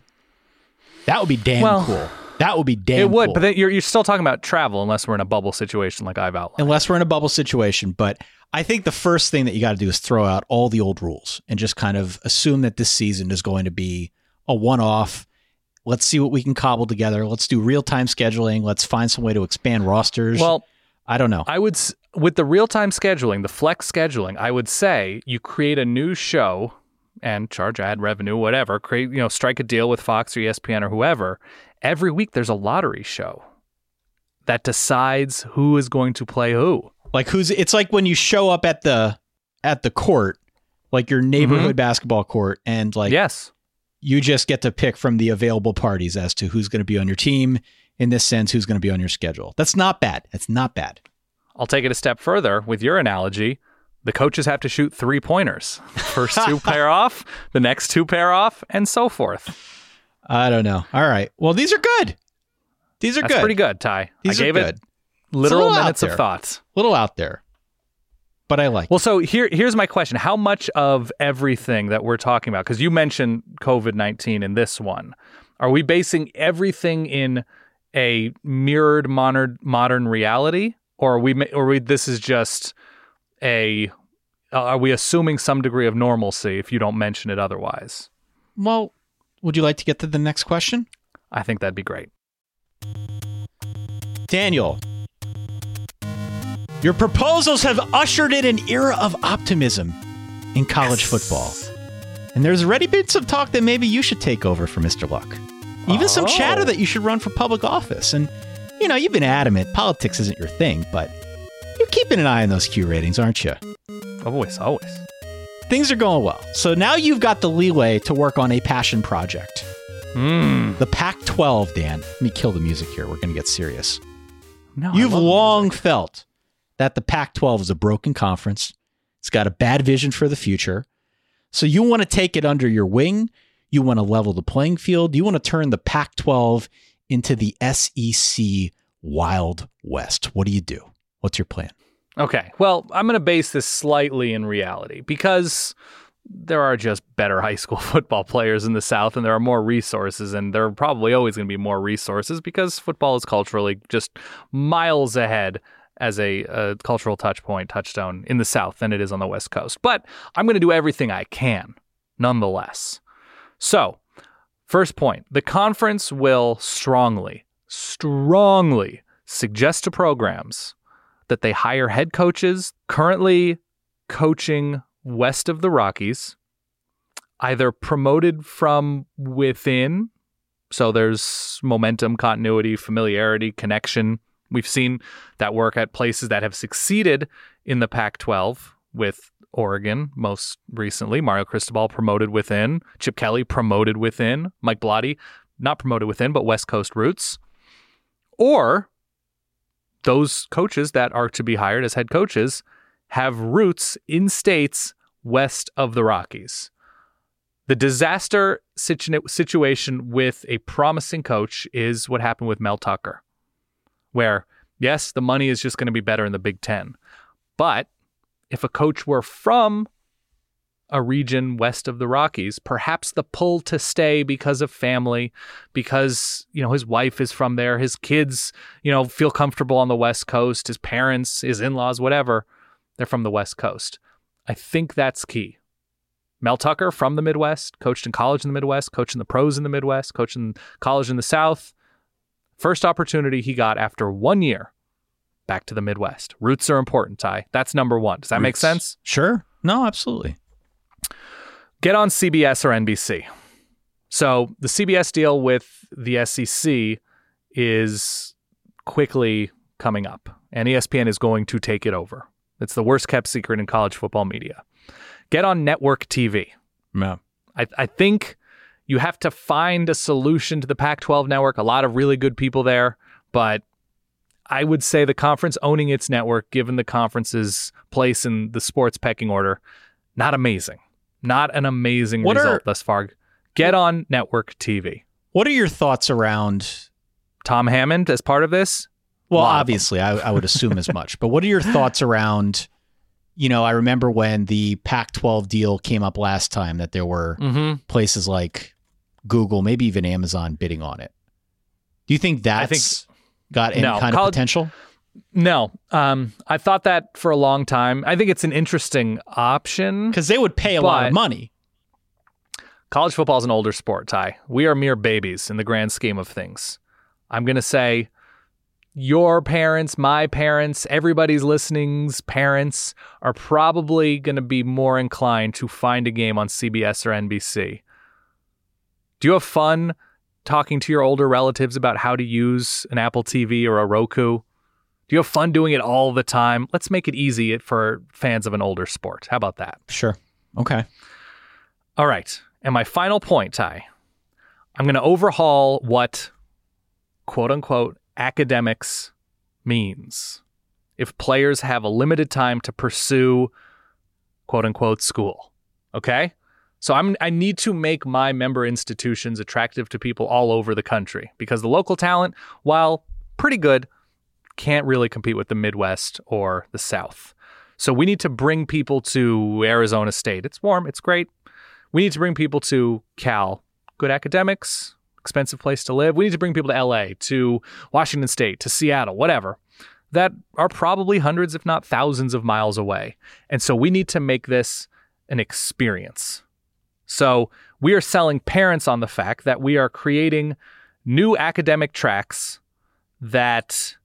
That would be damn Well, cool. That would be damn it would, cool. but then you're, you're still talking about travel unless we're in a bubble situation like I've outlined. unless we're in a bubble situation. But I think the first thing that you got to do is throw out all the old rules and just kind of assume that this season is going to be a one off. Let's see what we can cobble together. Let's do real time scheduling. Let's find some way to expand rosters. Well, I don't know. I would with the real time scheduling, the flex scheduling. I would say you create a new show and charge ad revenue, whatever. Create you know strike a deal with Fox or ESPN or whoever. Every week there's a lottery show that decides who is going to play who. like who's it's like when you show up at the at the court, like your neighborhood mm-hmm. basketball court, and like yes, you just get to pick from the available parties as to who's going to be on your team. In this sense, who's going to be on your schedule? That's not bad. That's not bad. I'll take it a step further with your analogy. The coaches have to shoot three pointers. First two pair off, the next two pair off, and so forth. I don't know. All right. Well, these are good. These are That's good. pretty good, Ty. These I are gave good. it literal minutes of thoughts. little out there, but I like. Well, so here here's my question: How much of everything that we're talking about? Because you mentioned COVID nineteen in this one, are we basing everything in a mirrored modern modern reality, or are we ma- or we this is just a uh, are we assuming some degree of normalcy if you don't mention it otherwise? well, would you like to get to the next question, I think that'd be great. Daniel? Your proposals have ushered in an era of optimism in college football, and there's already been some talk that maybe you should take over for Mr. Luck. Even some Oh. chatter that you should run for public office. And you know, you've been adamant politics isn't your thing, but you're keeping an eye on those Q ratings, aren't you? Always, always. things are going well. So now you've got the leeway to work on a passion project. Mm. The Pac 12, Dan. Let me kill the music here. We're going to get serious. No, You've long music. felt that the Pac 12 is a broken conference, it's got a bad vision for the future. So you want to take it under your wing. You want to level the playing field. You want to turn the Pac 12 into the SEC Wild West. What do you do? What's your plan? Okay. Well, I'm going to base this slightly in reality because there are just better high school football players in the South and there are more resources, and there are probably always going to be more resources because football is culturally just miles ahead as a, a cultural touch point, touchstone in the South than it is on the West Coast. But I'm going to do everything I can nonetheless. So, first point the conference will strongly, strongly suggest to programs that they hire head coaches currently coaching west of the Rockies, either promoted from within, so there's momentum, continuity, familiarity, connection. We've seen that work at places that have succeeded in the Pac 12 with Oregon most recently. Mario Cristobal promoted within, Chip Kelly promoted within, Mike Bellotti not promoted within, but West Coast roots. Or those coaches that are to be hired as head coaches have roots in states west of the Rockies. The disaster situ- situation with a promising coach is what happened with Mel Tucker, where, yes, the money is just going to be better in the Big Ten. But if a coach were from a region west of the Rockies, perhaps the pull to stay because of family, because, you know, his wife is from there, his kids, you know, feel comfortable on the West Coast, his parents, his in laws, whatever, they're from the West Coast. I think that's key. Mel Tucker from the Midwest, coached in college in the Midwest, coached in the pros in the Midwest, coached in college in the South. First opportunity he got after one year back to the Midwest. Roots are important, Ty. That's number one. Does that make sense? Sure. No, absolutely. Get on CBS or NBC. So the CBS deal with the SEC is quickly coming up, and ESPN is going to take it over. It's the worst kept secret in college football media. Get on network TV. Yeah. I, I think you have to find a solution to the Pac 12 network. A lot of really good people there, but I would say the conference owning its network, given the conference's place in the sports pecking order, not amazing. Not an amazing What result are- thus far. Get on network TV. What are your thoughts around? Tom Hammond as part of this? Well, obviously, I, I would assume as much. But what are your thoughts around? You know, I remember when the Pac-12 deal came up last time that there were Mm-hmm. places like Google, maybe even Amazon bidding on it. Do you think that's got any No, kind college- of potential? No, um, I thought that for a long time. I think it's an interesting option. Because they would pay a lot of money. college football is an older sport, Ty. We are mere babies in the grand scheme of things. I'm going to say your parents, my parents, everybody's listening's parents are probably going to be more inclined to find a game on CBS or NBC. Do you have fun talking to your older relatives about how to use an Apple TV or a Roku? Do you have fun doing it all the time? Let's make it easy for fans of an older sport. How about that? Sure. Okay. All right. And my final point, Ty, I'm going to overhaul what quote unquote academics means if players have a limited time to pursue quote unquote school. Okay? So I'm I need to make my member institutions attractive to people all over the country because the local talent, while pretty good, can't really compete with the Midwest or the South. So we need to bring people to Arizona State. It's warm, it's great. We need to bring people to Cal. Good academics, expensive place to live. We need to bring people to LA, to Washington State, to Seattle, whatever, that are probably hundreds, if not thousands of miles away. And so we need to make this an experience. So we are selling parents on the fact that we are creating new academic tracks that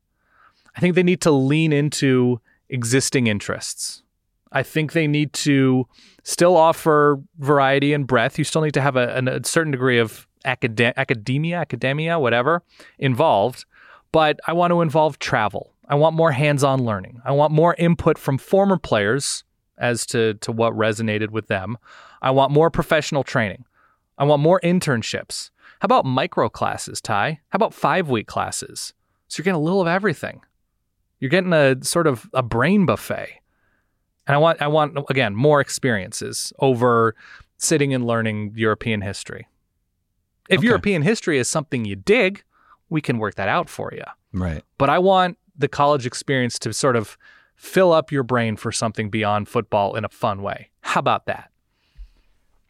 I think they need to lean into existing interests. I think they need to still offer variety and breadth. You still need to have a, a certain degree of acad- academia, academia, whatever involved. But I want to involve travel. I want more hands-on learning. I want more input from former players as to to what resonated with them. I want more professional training. I want more internships. How about micro classes, Ty? How about five week classes? So you're getting a little of everything. You're getting a sort of a brain buffet. And I want I want again more experiences over sitting and learning European history. If Okay. European history is something you dig, we can work that out for you. Right. But I want the college experience to sort of fill up your brain for something beyond football in a fun way. How about that?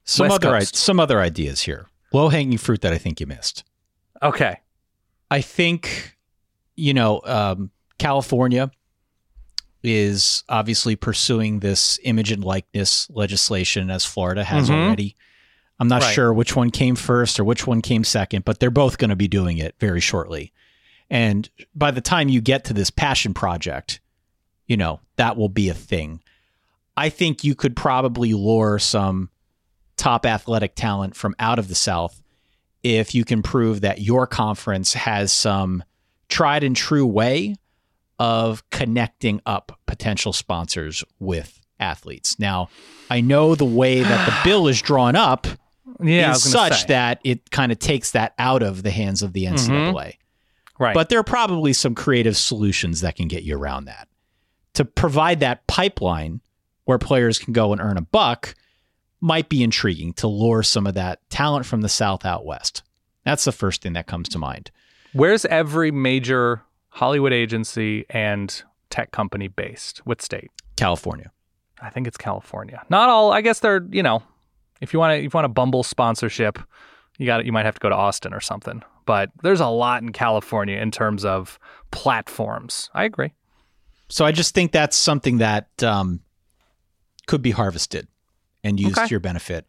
Some West other i- some other ideas here. Low hanging fruit that I think you missed. Okay. I think, you know, um, California is obviously pursuing this image and likeness legislation as Florida has Mhm. already. I'm not Right. sure which one came first or which one came second, but they're both going to be doing it very shortly. And by the time you get to this passion project, you know, that will be a thing. I think you could probably lure some top athletic talent from out of the South if you can prove that your conference has some tried and true way of connecting up potential sponsors with athletes. Now, I know the way that the bill is drawn up Yeah, is such say. that it kind of takes that out of the hands of the NCAA. right. But there are probably some creative solutions that can get you around that. To provide that pipeline where players can go and earn a buck might be intriguing to lure some of that talent from the South out west. That's the first thing that comes to mind. Where's every major Hollywood agency and tech company based? What state? California. I think it's California. Not all. I guess they're. You know, if you want to, if you want a Bumble sponsorship, you got. You might have to go to Austin or something. But there's a lot in California in terms of platforms. I agree. So I just think that's something that um, could be harvested and used Okay. to your benefit.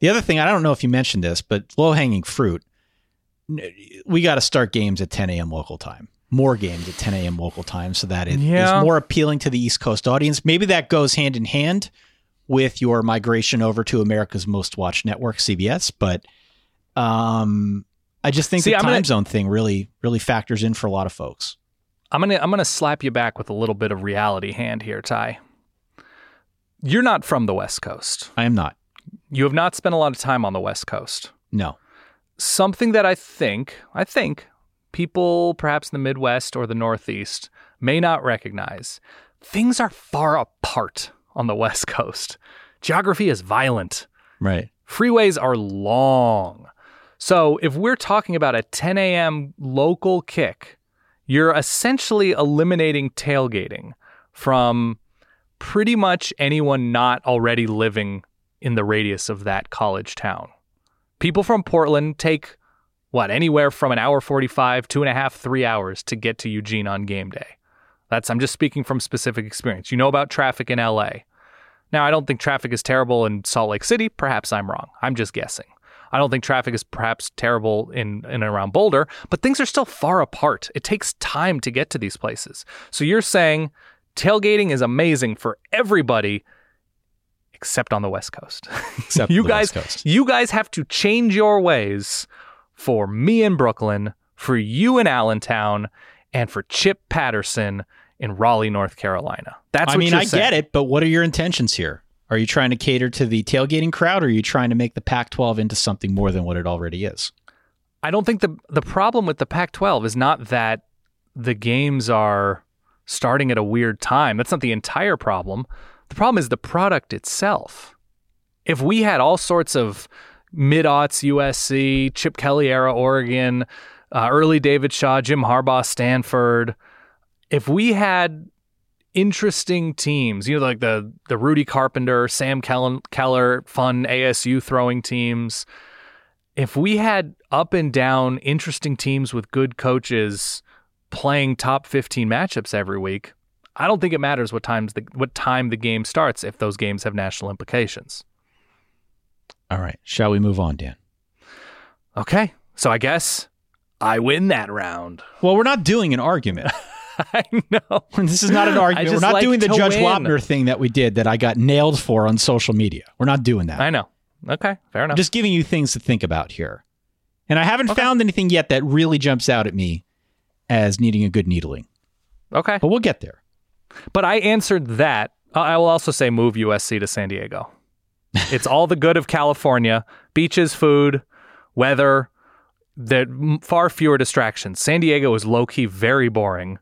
The other thing, I don't know if you mentioned this, but low hanging fruit, we got to start games at 10 a.m. local time. More games at 10 a.m. local time so that it is Yeah. more appealing to the East Coast audience. Maybe that goes hand in hand with your migration over to America's most watched network, CBS. But um, I just think See, the I'm time gonna- zone thing really, really factors in for a lot of folks. I'm gonna I'm gonna slap you back with a little bit of reality hand here, Ty. You're not from the West Coast. I am not. You have not spent a lot of time on the West Coast. No. Something that I think I think people perhaps in the Midwest or the Northeast may not recognize. Things are far apart on the West Coast. Geography is violent. Right. Freeways are long. So if we're talking about a 10 a.m. local kick, you're essentially eliminating tailgating from pretty much anyone not already living in the radius of that college town. People from Portland take what anywhere from an hour 45 two and a half three hours to get to eugene on game day. That's i'm just speaking from specific experience. You know about traffic in la now i don't think traffic is terrible in salt lake city. Perhaps i'm wrong. I'm just guessing i don't think traffic is perhaps terrible in, in and around boulder but things are still far apart it takes time to get to these places so you're saying tailgating is amazing for everybody except on the west coast Except you the guys West Coast. you guys have to change your ways for me in Brooklyn, for you in Allentown, and for Chip Patterson in Raleigh, North Carolina. That's what I mean, I saying. get it, but what are your intentions here? Are you trying to cater to the tailgating crowd or are you trying to make the Pac 12 into something more than what it already is? I don't think the the problem with the Pac-12 is not that the games are starting at a weird time. That's not the entire problem. The problem is the product itself. If we had all sorts of mid aughts USC, Chip Kelly era Oregon, uh, early David Shaw, Jim Harbaugh, Stanford, if we had interesting teams, you know, like the the Rudy Carpenter, Sam Keller, Keller fun ASU throwing teams, if we had up and down interesting teams with good coaches playing top 15 matchups every week, I don't think it matters what times the what time the game starts if those games have national implications. All right. Shall we move on, Dan? Okay. So I guess I win that round. Well, we're not doing an argument. I know. this is not an argument. We're not like doing the Judge win. Wapner thing that we did that I got nailed for on social media. We're not doing that. I know. Okay. Fair enough. I'm just giving you things to think about here. And I haven't found anything yet that really jumps out at me as needing a good needling, okay. but we'll get there. But I answered that. I will also say move USC to San Diego. It's all the good of California beaches, food, weather, there far fewer distractions. San Diego is low key very boring.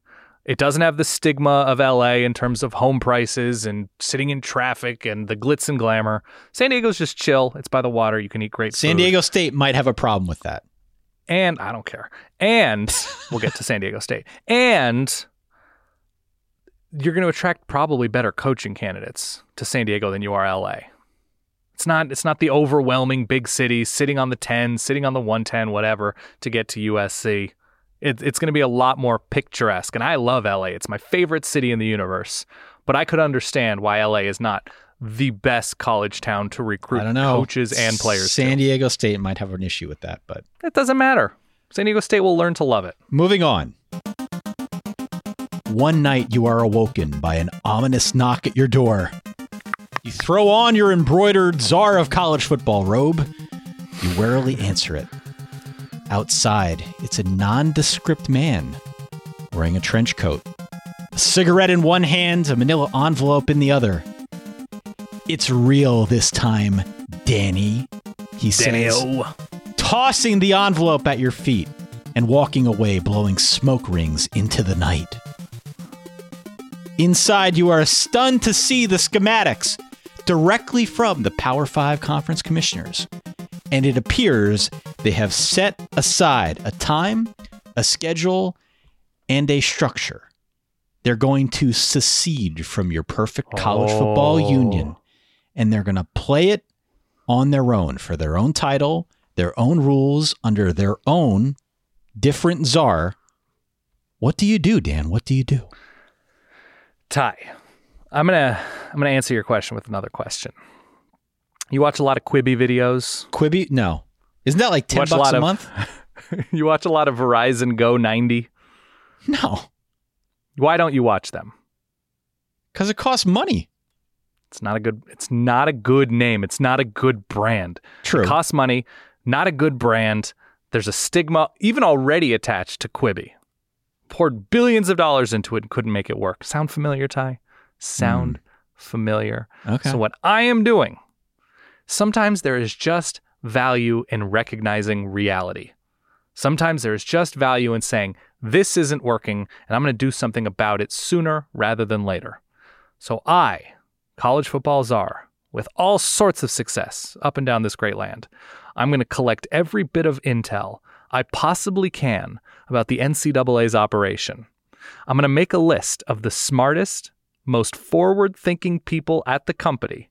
It doesn't have the stigma of LA in terms of home prices and sitting in traffic and the glitz and glamour. San Diego's just chill. It's by the water. You can eat great food. San food. Diego State might have a problem with that. And I don't care. And we'll get to San Diego State. And you're going to attract probably better coaching candidates to San Diego than you are LA. It's not it's not the overwhelming big city sitting on the 10, sitting on the 110 whatever to get to USC. It, it's going to be a lot more picturesque and I love LA. It's my favorite city in the universe. But I could understand why LA is not the best college town to recruit I don't know. coaches and players. San to. Diego State might have an issue with that, but It doesn't matter. San Diego State will learn to love it. moving on. One night you are awoken by an ominous knock at your door. You throw on your embroidered czar of college football robe. You warily answer it. Outside, it's a nondescript man wearing a trench coat a cigarette in one hand, a manila envelope in the other. It's real this time, Danny, he says, tossing the envelope at your feet and walking away, blowing smoke rings into the night. Inside, you are stunned to see the schematics directly from the Power 5 conference commissioners. And it appears they have set aside a time, a schedule, and a structure. They're going to secede from your perfect college football Oh. union and they're going to play it on their own for their own title, their own rules, under their own different czar. What do you do, Dan? What do you do? Ty, I'm gonna I'm gonna answer your question with another question. You watch a lot of Quibi videos. Quibi? No. Isn't that like 10 Watch a bucks lot a of- month? you watch a lot of Verizon Go 90. No, Why don't you watch them? because it costs money. It's not a good it's not a good name. It's not a good brand. True. It costs money, not a good brand. There's a stigma even already attached to Quibi. Poured billions of dollars into it and couldn't make it work. Sound familiar, Ty? Sound hmm. familiar. okay. So what I am doing, sometimes there is just value in recognizing reality. Sometimes there is just value in saying, this isn't working, and I'm going to do something about it sooner rather than later. So I, college football czar, with all sorts of success up and down this great land, I'm going to collect every bit of intel I possibly can about the NCAA's operation. I'm going to make a list of the smartest, most forward thinking people at the company.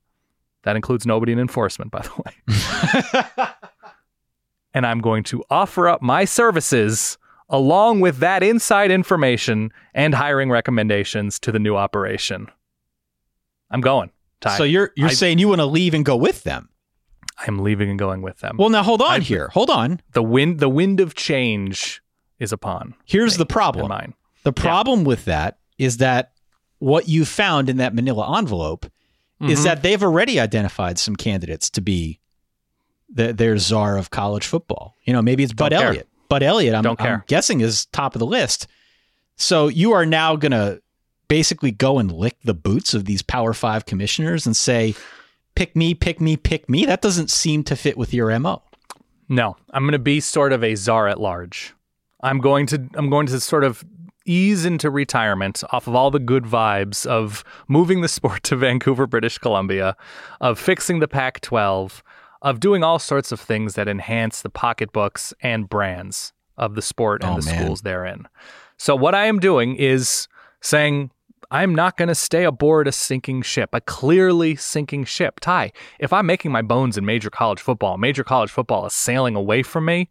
That includes nobody in enforcement, by the way. and I'm going to offer up my services along with that inside information and hiring recommendations to the new operation. I'm going. Ty. so you're you're I- saying you want to leave and go with them? I'm leaving and going with them. Well, now hold on I've- here. Hold on. the wind the wind of change is upon Here's me the problem. mine. The problem with that is that what you found in that manila envelope is Mhm. that they've already identified some candidates to be the, their czar of college football. You know, maybe it's Bud Don't care. Elliott. Bud Elliott, I'm, I'm guessing, is top of the list. So you are now going to basically go and lick the boots of these Power Five commissioners and say, pick me, pick me, pick me. That doesn't seem to fit with your MO. No, I'm going to be sort of a czar at large. I'm going to I'm going to sort of ease into retirement off of all the good vibes of moving the sport to Vancouver, British Columbia, of fixing the Pac-12, of doing all sorts of things that enhance the pocketbooks and brands of the sport and Oh, the man. schools therein. So what I am doing is saying I'm not going to stay aboard a sinking ship, a clearly sinking ship. Ty, if I'm making my bones in major college football, major college football is sailing away from me.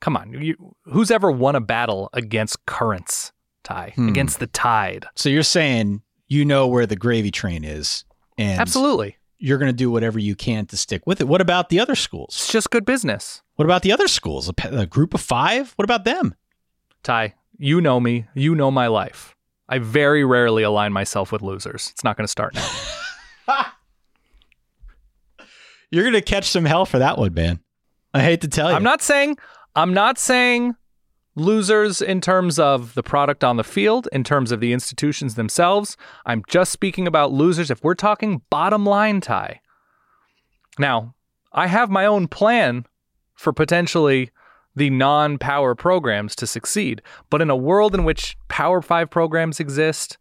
Come on, you, who's ever won a battle against currents, Ty, Hmm. against the tide? So you're saying you know where the gravy train is, and Absolutely. you're going to do whatever you can to stick with it. What about the other schools? It's just good business. What about the other schools? A, a group of five? What about them? Ty, you know me. You know my life. I very rarely align myself with losers. It's not going to start now. You're going to catch some hell for that one, man. I hate to tell you. I'm not saying I'm not saying losers in terms of the product on the field, in terms of the institutions themselves. I'm just speaking about losers if we're talking bottom line Ty. Now, I have my own plan for potentially the non-power programs to succeed, but in a world in which Power 5 programs exist,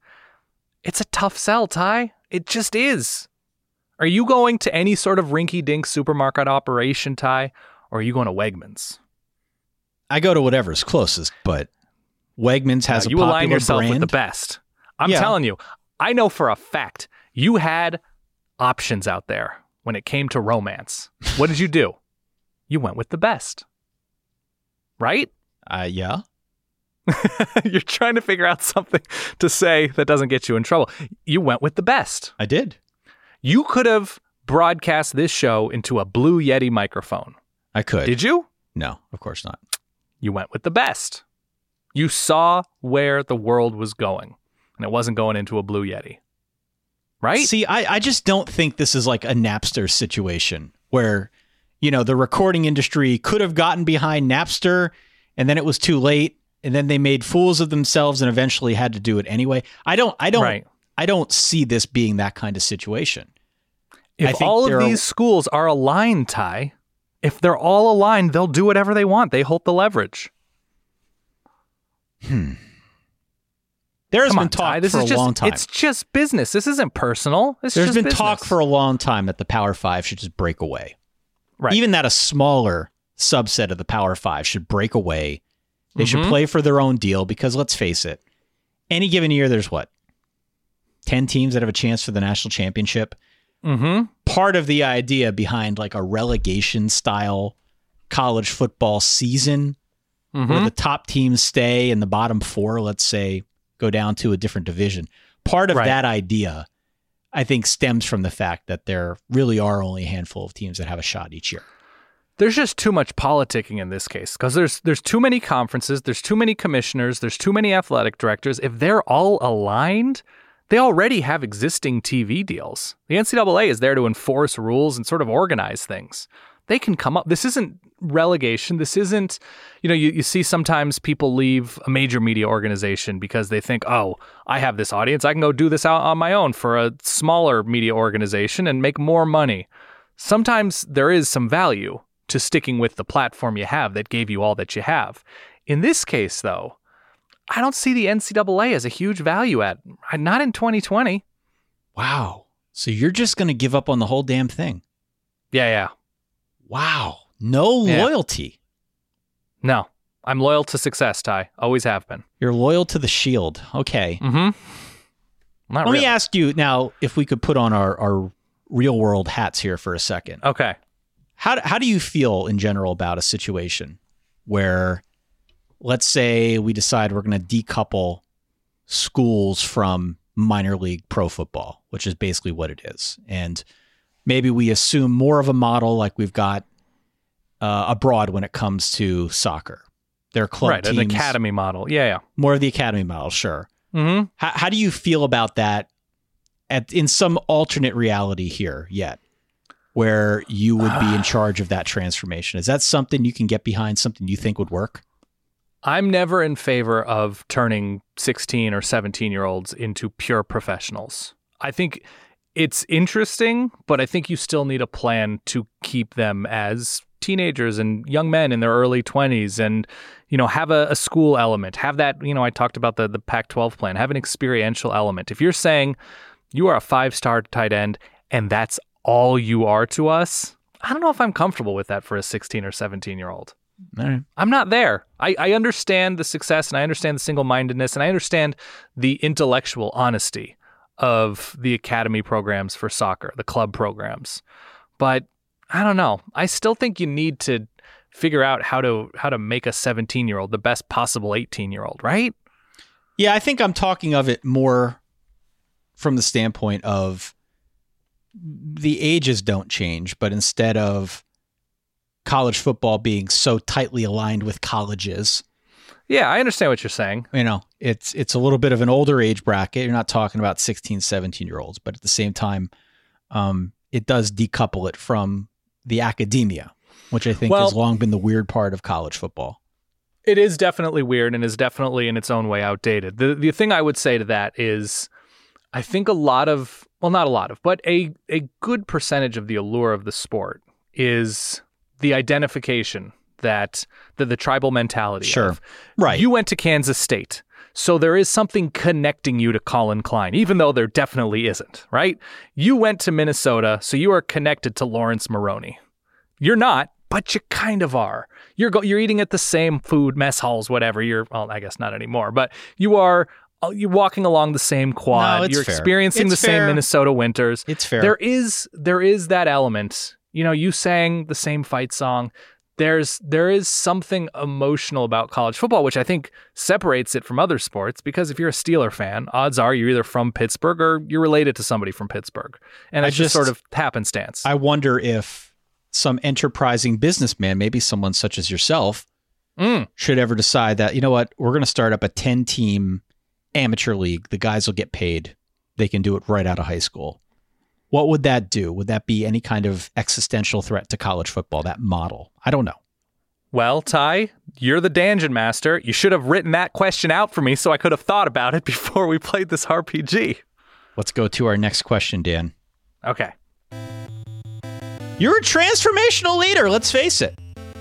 it's a tough sell, Ty. It just is. Are you going to any sort of rinky-dink supermarket operation, Ty? or are you going to Wegmans? I go to whatever's closest, but Wegmans has Now, a you popular align yourself brand. with the best. I'm Yeah. telling you, I know for a fact you had options out there when it came to romance. What did you do? You went with the best. Right? uh, yeah. You're trying to figure out something to say that doesn't get you in trouble. You went with the best. I did. You could have broadcast this show into a Blue Yeti microphone. I could. Did you? No, of course not. You went with the best. You saw where the world was going, and it wasn't going into a Blue Yeti. Right? See, I, I just don't think this is like a Napster situation where, you know, the recording industry could have gotten behind Napster and then it was too late. and then they made fools of themselves and eventually had to do it anyway. I don't I don't Right. I don't see this being that kind of situation. If all of are- these schools are aligned, Ty, if they're all aligned, they'll do whatever they want. They hold the leverage. There has Come been on, talk Ty. This for is a just long time. it's just business. This isn't personal. It's There's just been business. talk for a long time that the Power Five should just break away. Right. Even that a smaller subset of the Power Five should break away. They should Mhm. play for their own deal because let's face it, any given year there's what? 10 teams that have a chance for the national championship. Mm-hmm. Part of the idea behind like a relegation style college football season where Mm-hmm. the top teams stay and the bottom four, let's say, go down to a different division. Part of Right. that idea, I think, stems from the fact that there really are only a handful of teams that have a shot each year. There's just too much politicking in this case because there's there's too many conferences, there's too many commissioners, there's too many athletic directors. If they're all aligned, they already have existing TV deals. The NCAA is there to enforce rules and sort of organize things. They can come up. This isn't relegation. This isn't, you know, you, you see sometimes people leave a major media organization because they think, oh, I have this audience. I can go do this out on my own for a smaller media organization and make more money. Sometimes there is some value to sticking with the platform you have that gave you all that you have. In this case, though, I don't see the NCAA as a huge value add. not in 2020. Wow. So you're just going to give up on the whole damn thing? Yeah, yeah. Wow. No Yeah. loyalty. No, I'm loyal to success, Ty. Always have been. You're loyal to the shield. Okay. Mm-hmm. Not Let really. me ask you now if we could put on our, our real world hats here for a second. Okay. How, how do you feel in general about a situation where, let's say, we decide we're going to decouple schools from minor league pro football, which is basically what it is. And maybe we assume more of a model like we've got uh, abroad when it comes to soccer. Their club right, teams, an academy model. Yeah, more of the academy model, sure. Mm-hmm. How, how do you feel about that at in some alternate reality here yet, where you would be in charge of that transformation? Is that something you can get behind? Something you think would work? I'm never in favor of turning 16 or 17 year olds into pure professionals. I think it's interesting, but I think you still need a plan to keep them as teenagers and young men in their early 20s and you know have a, a school element. Have that you know i talked about the, the pac 12 plan. Have an experiential element. If you're saying you are a five star tight end and that's all you are to us i don't know if i'm comfortable with that for a 16 or 17 year old right. I'm not there. I, I understand the success and I understand the single mindedness and I understand the intellectual honesty of the academy programs for soccer, the club programs. But I don't know. I still think you need to figure out how to how to make a 17 year old the best possible 18 year old, right? Yeah, I think I'm talking of it more from the standpoint of the ages don't change, but instead of college football being so tightly aligned with colleges, Yeah, I understand what you're saying. you know, it's it's a little bit of an older age bracket. You're not talking about 16, 17 year olds, but at the same time, um, it does decouple it from the academia, which I think Well- has long been the weird part of college football. It is definitely weird and is definitely in its own way outdated. The the thing I would say to that is I think a lot of well not a lot of, but a a good percentage of the allure of the sport is the identification that the, the tribal mentality Sure. of Right. you went to Kansas State. So there is something connecting you to Collin Klein, even though there definitely isn't, right? You went to Minnesota, so you are connected to Laurence Maroney. You're not, but you kind of are. You're go- you're eating at the same food mess halls, whatever. You're well, I guess not anymore, but you are. uh, You're walking along the same quad. No, it's you're fair. experiencing It's the fair. same Minnesota winters. It's fair. There is there is that element. You know, you sang the same fight song. There's there is something emotional about college football, which I think separates it from other sports. Because if you're a Steeler fan, odds are you're either from Pittsburgh or you're related to somebody from Pittsburgh, and I it's just, just- sort of happenstance. I wonder if some enterprising businessman, maybe someone such as yourself, Mm. should ever decide that, you know what, we're going to start up a 10 team amateur league. The guys will get paid. They can do it right out of high school. What would that do? Would that be any kind of existential threat to college football, that model? I don't know. Well, Ty, you're the dungeon master. You should have written that question out for me so I could have thought about it before we played this RPG. Let's go to our next question, Dan. Okay, You're a transformational leader, let's face it.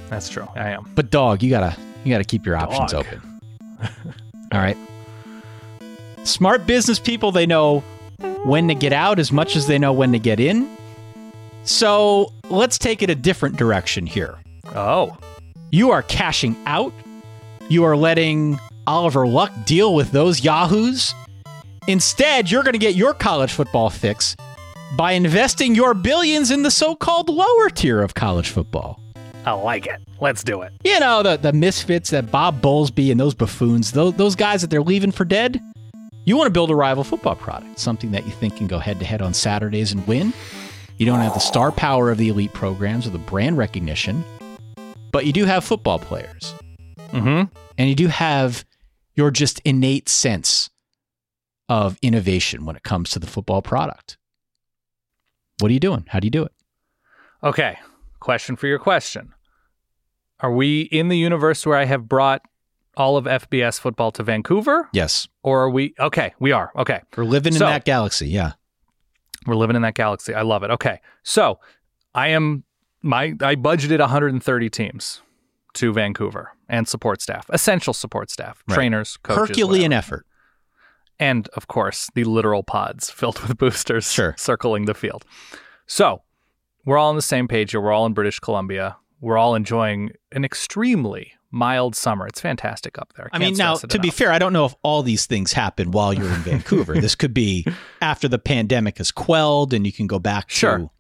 that's true. I am. But dog, you gotta you gotta keep your options Dog. open. All right. Smart business people, they know when to get out as much as they know when to get in. So let's take it a different direction here. Oh, You are cashing out. You are letting Oliver Luck deal with those yahoos. Instead, you're going to get your college football fix by investing your billions in the so-called lower tier of college football. I like it. Let's do it. You know, the, the misfits that Bob Bowlesby and those buffoons, those, those guys that they're leaving for dead. You want to build a rival football product, something that you think can go head to head on Saturdays and win. You don't have the star power of the elite programs or the brand recognition, but you do have football players. Mm-hmm. And you do have your just innate sense of innovation when it comes to the football product. What are you doing? How do you do it? Okay. Question for your question. Are we in the universe where I have brought all of FBS football to Vancouver? Yes. Or are we? Okay, we are. Okay. We're living in that galaxy. Yeah. We're living in that galaxy. I love it. Okay. So I am my I budgeted 130 teams to Vancouver and support staff, essential support staff, Right. trainers, coaches, Herculean whatever. effort. and of course the literal pods filled with boosters Sure. circling the field. So we're all on the same page here. We're all in British Columbia. We're all enjoying an extremely mild summer. It's fantastic up there. I Can't mean, now, to be fair, I don't know if all these things happen while you're in Vancouver. this could be after the pandemic is quelled and you can go back Sure. to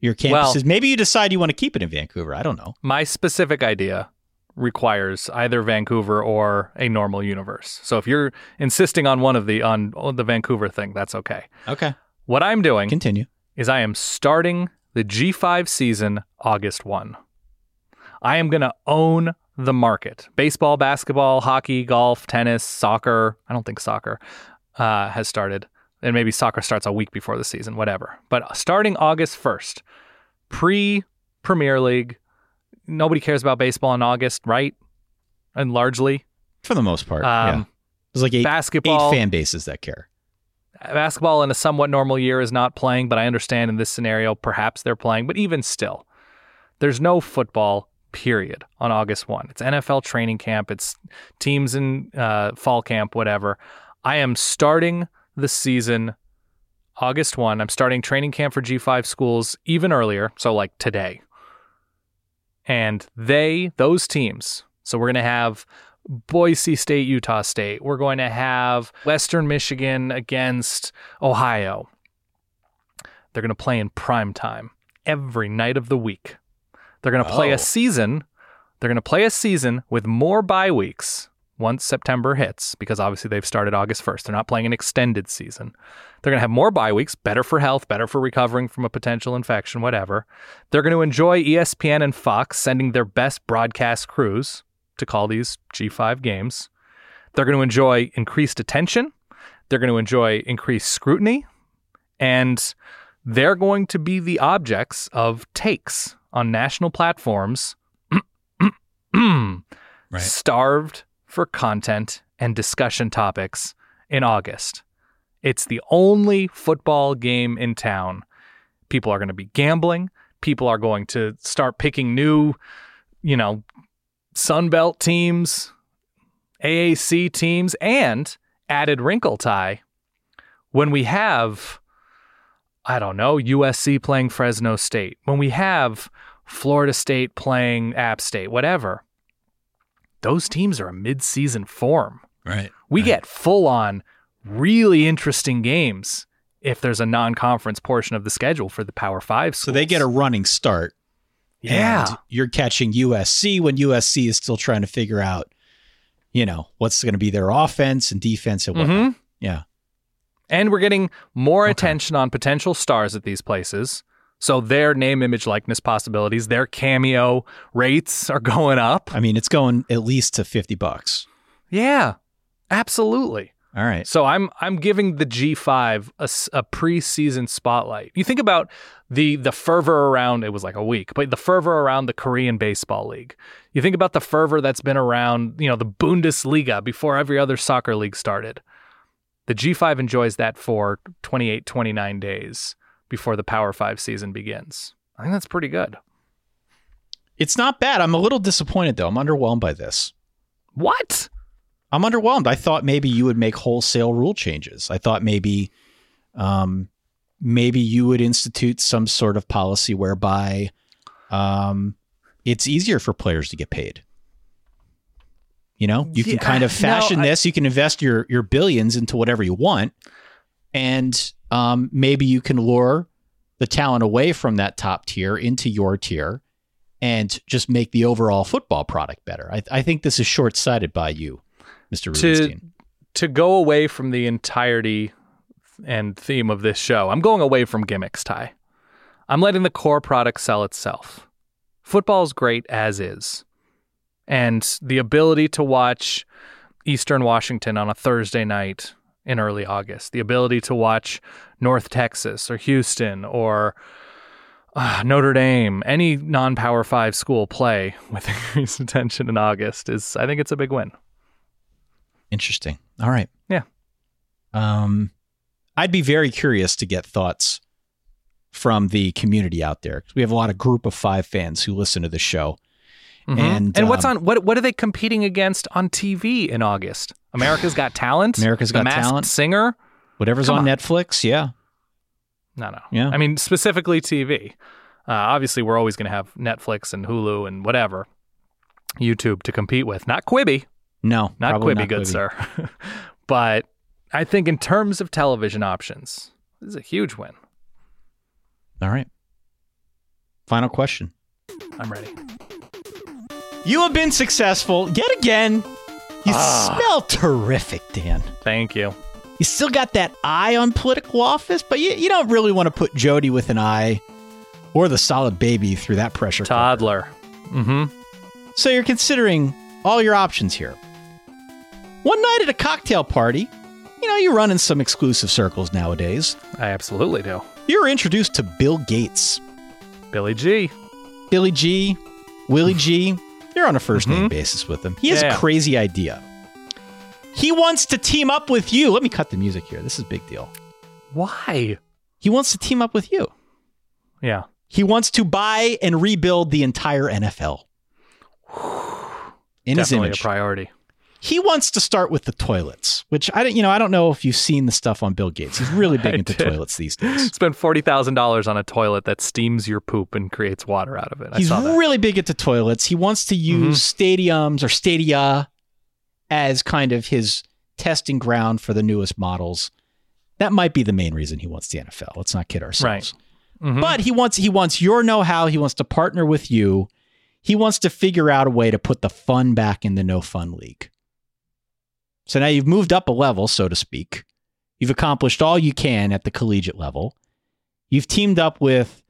your campuses. Well- Maybe you decide you want to keep it in Vancouver. I don't know. my specific idea requires either Vancouver or a normal universe. So if you're insisting on one of the on, on the Vancouver thing, that's okay. Okay. What I'm doing Continue. is I am starting the G5 season August 1. I am going to own the market. Baseball, basketball, hockey, golf, tennis, soccer. I don't think soccer uh, has started. And maybe soccer starts a week before the season, whatever. But starting August 1st, pre Premier League, nobody cares about baseball in August, right? And largely. For the most part. Um, yeah. There's like eight, basketball, eight fan bases that care. basketball in a somewhat normal year is not playing, but I understand in this scenario, perhaps they're playing. But even still, there's no football, period, on August 1. It's NFL training camp, it's teams in uh, fall camp, whatever. I am starting the season August 1. I'm starting training camp for G5 schools even earlier, so like today. And they, those teams, so we're going to have Boise State, Utah State. We're going to have Western Michigan against Ohio. They're going to play in prime time every night of the week. They're going to play Oh. a season. They're going to play a season with more bye weeks once September hits because obviously they've started August 1st. They're not playing an extended season. They're going to have more bye weeks, better for health, better for recovering from a potential infection, whatever. They're going to enjoy ESPN and Fox sending their best broadcast crews to call these G5 games. They're going to enjoy increased attention. They're going to enjoy increased scrutiny. And they're going to be the objects of takes on national platforms Right. starved for content and discussion topics in August. It's the only football game in town. People are going to be gambling. People are going to start picking new, you know, Sunbelt teams, AAC teams, and added wrinkle Ty when we have, I don't know, USC playing Fresno State, when we have Florida State playing App State, whatever those teams are a mid-season form. Right. We get full on really interesting games if there's a non-conference portion of the schedule for the Power 5 schools. So they get a running start. Yeah. And you're catching USC when USC is still trying to figure out, you know, what's going to be their offense and defense and whatnot. Mhm. Yeah. And we're getting more Okay. attention on potential stars at these places. So their name, image, likeness possibilities, their cameo rates are going up. I mean, it's going at least to 50 bucks. Yeah, absolutely. All right. So I'm I'm giving the G5 a, a preseason spotlight. You think about the the fervor around it was like a week, but the fervor around the Korean baseball league. You think about the fervor that's been around, you know, the Bundesliga before every other soccer league started. The G5 enjoys that for 28 29 days before the Power 5 season begins. I think that's pretty good. It's not bad. I'm a little disappointed though. I'm underwhelmed by this. What? I'm underwhelmed. I thought maybe you would make wholesale rule changes. I thought maybe um maybe you would institute some sort of policy whereby um it's easier for players to get paid. You know, you can Yeah, kind of no, fashion I- this, you can invest your your billions into whatever you want and um maybe you can lure the talent away from that top tier into your tier and just make the overall football product better. I, I think this is short sighted by you, Mr. To- to go away from the entirety and theme of this show, I'm going away from gimmicks, Ty. I'm letting the core product sell itself. Football's great as is. And the ability to watch Eastern Washington on a Thursday night in early August, the ability to watch North Texas or Houston or uh, Notre Dame, any non Power Five school play with increased attention in August is, I think it's a big win. Interesting. All right. Yeah. Um, I'd be very curious to get thoughts from the community out there we have a lot of group of five fans who listen to the show. Mhm. And, and what's um, on what what are they competing against on TV in August? America's Got Talent. America's the Got Masked Talent. Singer. Whatever's on, on. Netflix, yeah. No, no. Yeah. I mean specifically TV. Uh, obviously, we're always going to have Netflix and Hulu and whatever YouTube to compete with. Not Quibi, No, not Quibi, good Quibi. sir. but I think in terms of television options, this is a huge win. All right. Final question. I'm ready. You have been successful yet again. You Ah. smell terrific, Dan. Thank you. You still got that eye on political office, but you, you don't really want to put Jody with an eye or the solid baby through that pressure. Toddler. Mm-hmm. So you're considering all your options here. One night at a cocktail party, you know, you run in some exclusive circles nowadays. I absolutely do. You're introduced to Bill Gates. Billy G. Billy G, Willie G, you're on a 1st name Mhm. basis with him. He has Yeah, a crazy idea. He wants to team up with you. Let me cut the music here. This is a big deal. Why? He wants to team up with you. Yeah. He wants to buy and rebuild the entire NFL. In his Definitely image. a priority. He wants to start with the toilets, which I don't, you know, I don't know if you've seen the stuff on Bill Gates. He's really big into did. toilets these days. Spend forty thousand dollars on a toilet that steams your poop and creates water out of it. I He's really big into toilets. He wants to use stadiums or stadia as kind of his testing ground for the newest models. That might be the main reason he wants the NFL. Let's not kid ourselves. Mhm. But he wants he wants your know-how. He wants to partner with you. He wants to figure out a way to put the fun back in the no fun league. So now you've moved up a level, so to speak. You've accomplished all you can at the collegiate level. You've teamed up with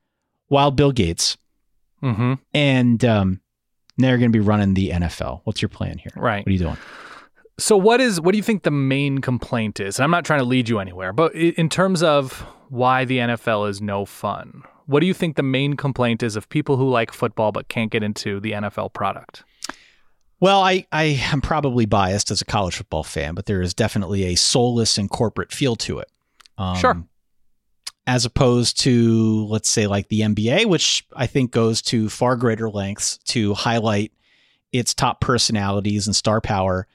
Wild Bill Gates, Mhm. and um, now you're going to be running the NFL. What's your plan here? Right. What are you doing? So what is what do you think the main complaint is? And I'm not trying to lead you anywhere, but in terms of why the NFL is no fun, what do you think the main complaint is of people who like football but can't get into the NFL product? Well, I, I am probably biased as a college football fan, but there is definitely a soulless and corporate feel to it. Um, Sure. As opposed to, let's say, like the NBA, which I think goes to far greater lengths to highlight its top personalities and star power.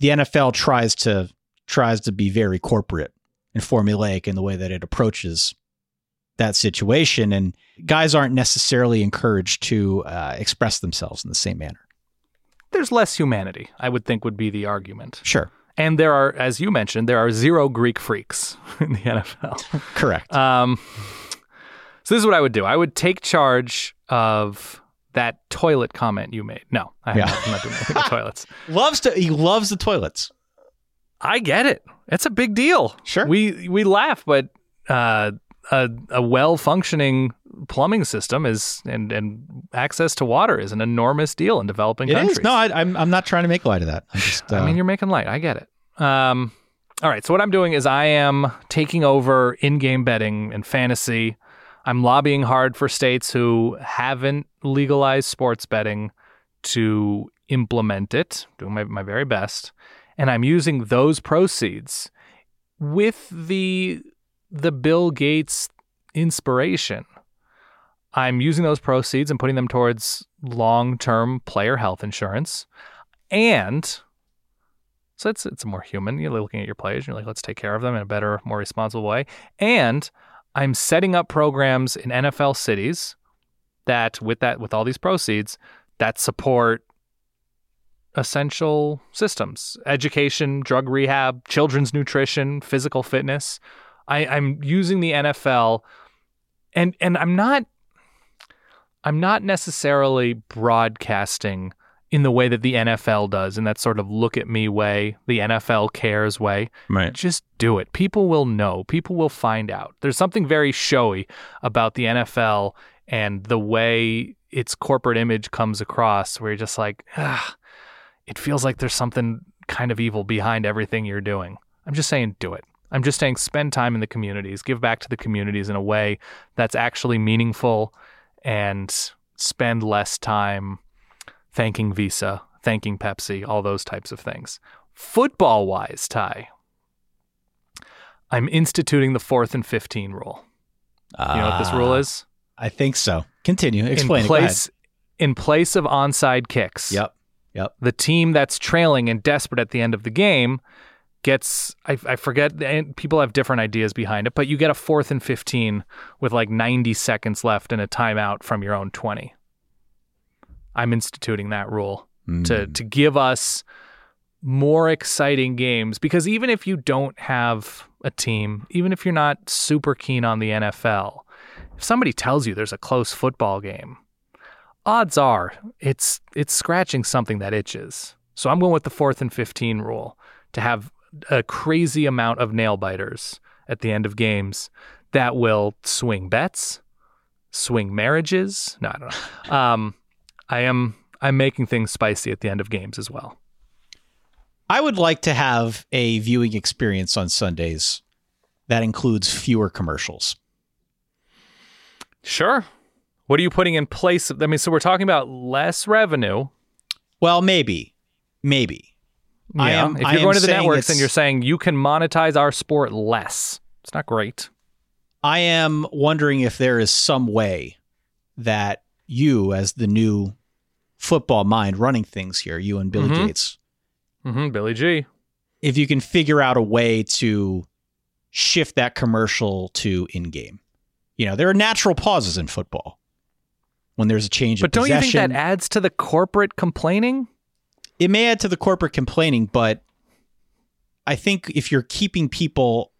The NFL tries to tries to be very corporate and formulaic in the way that it approaches that situation, and guys aren't necessarily encouraged to uh, express themselves in the same manner. There's less humanity, I would think would be the argument. Sure, And there are, as you mentioned, there are zero Greek freaks in the NFL. correct. Um, so this is what I would do. I would take charge of that toilet comment you made. No, I Yeah. I'm not doing anything with the toilets. loves to he loves the toilets. I get it. It's a big deal. Sure. We we laugh, but uh, a a well functioning plumbing system is and and access to water is an enormous deal in developing It countries. is. No, I, I'm I'm not trying to make light of that. I'm just. Uh, I mean, you're making light. I get it. Um, All right. So what I'm doing is I am taking over in-game betting and fantasy. I'm lobbying hard for states who haven't legalized sports betting to implement it, doing my, my very best. And I'm using those proceeds with the the Bill Gates inspiration. I'm using those proceeds and putting them towards long-term player health insurance. And so it's it's more human. You're looking at your players, and you're like, let's take care of them in a better, more responsible way. And I'm setting up programs in NFL cities that with that with all these proceeds that support essential systems education drug rehab children's nutrition physical fitness I, i'm using the nfl and and i'm not i'm not necessarily broadcasting in the way that the nfl does in that sort of look at me way the nfl cares way Right. just do it. People will know. People will find out. There's something very showy about the NFL and the way its corporate image comes across, where you're just like, ah, it feels like there's something kind of evil behind everything you're doing. I'm just saying, do it. I'm just saying, spend time in the communities, give back to the communities in a way that's actually meaningful, and spend less time thanking Visa, thanking Pepsi, all those types of things. Football wise, Ty, I'm instituting the fourth and 15 rule. You know what this rule ah. is? I think so. Continue. Explain in it. Go ahead. place, in place of onside kicks, Yep. Yep. the team that's trailing and desperate at the end of the game gets, I, I forget, and people have different ideas behind it, but you get a fourth and 15 with like 90 seconds left and a timeout from your own 20. I'm instituting that rule to, Mm. to give us more exciting games because even if you don't have a team, even if you're not super keen on the NFL, if somebody tells you there's a close football game, odds are it's it's scratching something that itches. So I'm going with the fourth and 15 rule to have a crazy amount of nail biters at the end of games that will swing bets, swing marriages. No, I don't know. Um, I am I'm making things spicy at the end of games as well. I would like to have a viewing experience on Sundays that includes fewer commercials. Sure. What are you putting in place? Of, I mean, so we're talking about less revenue. Well, maybe, maybe. I Yeah. am- if you're am going to the networks and you're saying you can monetize our sport less, it's not great. I am wondering if there is some way that you, as the new football mind running things here, you and Billy Mhm. Gates, hmm Billy G. if you can figure out a way to shift that commercial to in game. You know, there are natural pauses in football when there's a change But of don't you think that adds to the corporate complaining? It may add to the corporate complaining, but I think if you're keeping people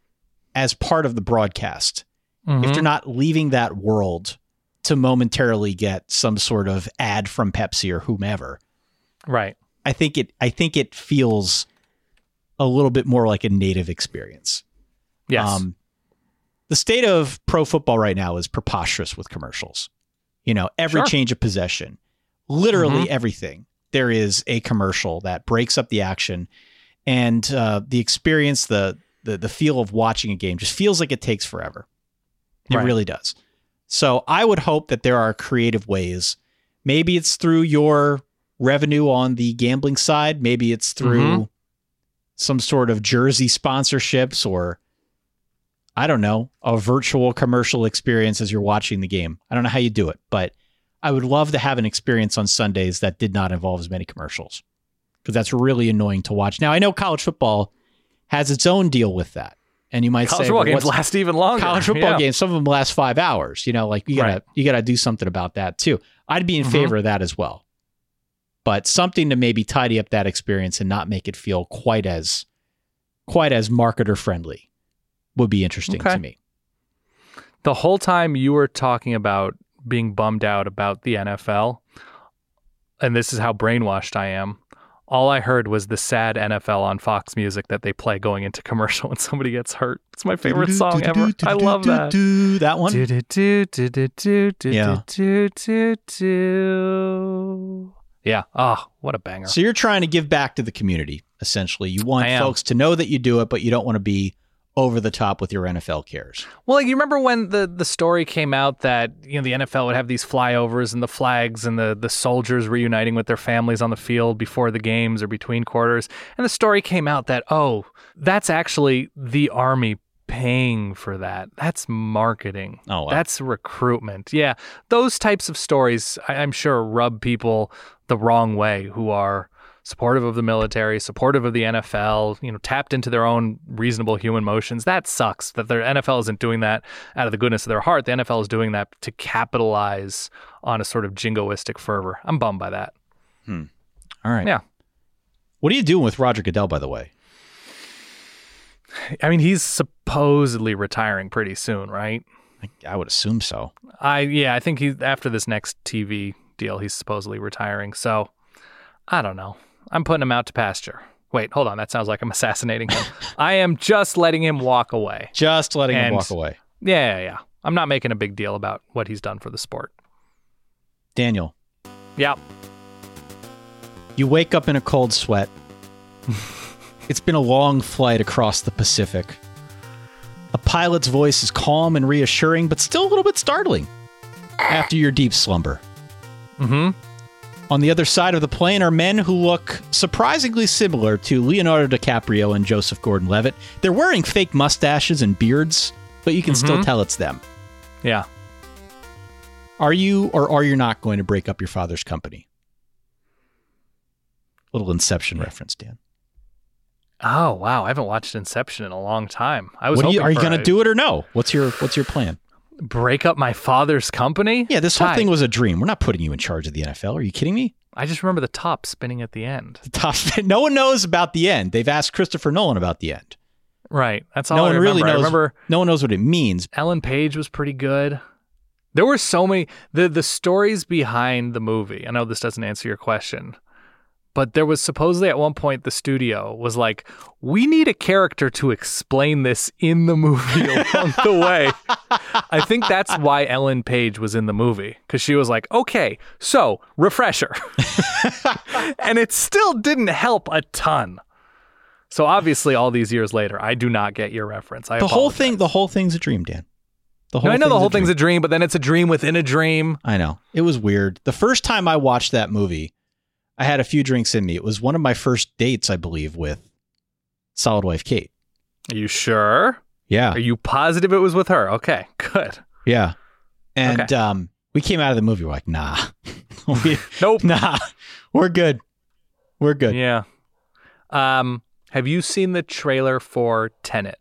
as part of the broadcast, if Mhm. they're not leaving that world to momentarily get some sort of ad from Pepsi or whomever, Right. I think it I think it feels a little bit more like a native experience. Yes. Um, the state of pro football right now is preposterous with commercials. You know, every Sure. change of possession, literally Mhm. everything, there is a commercial that breaks up the action, and uh, the experience, the, the the feel of watching a game, just feels like it takes forever. It Right. really does. So I would hope that there are creative ways. Maybe it's through your revenue on the gambling side. Maybe it's through Mhm. some sort of jersey sponsorships or I don't know, a virtual commercial experience as you're watching the game. I don't know how you do it, but I would love to have an experience on Sundays that did not involve as many commercials because that's really annoying to watch. Now, I know college football has its own deal with that. And you might college say, football well, games last even longer. college football Yeah. games, some of them last five hours. You know, like you gotta Right. you gotta do something about that too. I'd be in Mhm. favor of that as well. But something to maybe tidy up that experience and not make it feel quite as quite as marketer friendly would be interesting Okay. to me. The whole time you were talking about being bummed out about the NFL, and this is how brainwashed I am. All I heard was the sad NFL on Fox Music that they play going into commercial when somebody gets hurt. It's my favorite song ever. I love that. That one. Yeah. Yeah. Oh, what a banger. So you're trying to give back to the community essentially. You want folks to know that you do it, but you don't want to be over the top with your NFL cares. Well, like, you remember when the, the story came out that you know the NFL would have these flyovers and the flags and the the soldiers reuniting with their families on the field before the games or between quarters, and the story came out that oh, that's actually the army paying for that. That's marketing. Oh, wow. That's recruitment. Yeah, those types of stories, I, I'm sure, rub people the wrong way who are supportive of the military, supportive of the NFL, you know, tapped into their own reasonable human motions. That sucks that their NFL isn't doing that out of the goodness of their heart. The NFL is doing that to capitalize on a sort of jingoistic fervor. I'm bummed by that. Hmm. All right. Yeah. What are you doing with Roger Goodell, by the way? I mean, he's supposedly retiring pretty soon, right? I, I would assume so. I yeah, I think he's after this next TV deal, he's supposedly retiring. So I don't know. I'm putting him out to pasture. Wait, hold on. That sounds like I'm assassinating him. I am just letting him walk away. Just letting him walk away. Yeah, yeah, yeah. I'm not making a big deal about what he's done for the sport. Daniel, Yeah. you wake up in a cold sweat. it's been a long flight across the Pacific. A pilot's voice is calm and reassuring, but still a little bit startling after your deep slumber. Mm-hmm. On the other side of the plane are men who look surprisingly similar to Leonardo DiCaprio and Joseph Gordon Levitt. They're wearing fake mustaches and beards, but you can still mm-hmm. tell it's them. Yeah. Are you or are you not going to break up your father's company? Little Inception reference, Dan. Oh wow, I haven't watched Inception in a long time. I was What are you, are you going to do it or no? What's your What's your plan? Break up my father's company? Yeah, this whole Ty, thing was a dream. We're not putting you in charge of the NFL. Are you kidding me? I just remember the top spinning at the end. The top, no one knows about the end. They've asked Christopher Nolan about the end. Right. That's all no I one remember. really I knows. remember no one knows what it means. Ellen Page was pretty good. There were so many the the stories behind the movie. I know this doesn't answer your question. But there was supposedly at one point the studio was like, "We need a character to explain this in the movie along the way." I think that's why Ellen Page was in the movie cuz she was like, "Okay, so, refresher." and it still didn't help a ton. So obviously all these years later, I do not get your reference. I The whole thing. The whole thing's a dream, Dan. The whole No, I know the whole a thing's a dream, but then it's a dream within a dream. I know. It was weird. The first time I watched that movie, I had a few drinks in me. It was one of my first dates, I believe, with Solid Wife Kate. Are you sure? Yeah. Are you positive it was with her? Okay, good. Yeah. And Okay. um, we came out of the movie, we're like, nah. We- Nope. nah. We're good. We're good. Yeah. Um, have you seen the trailer for Tenet?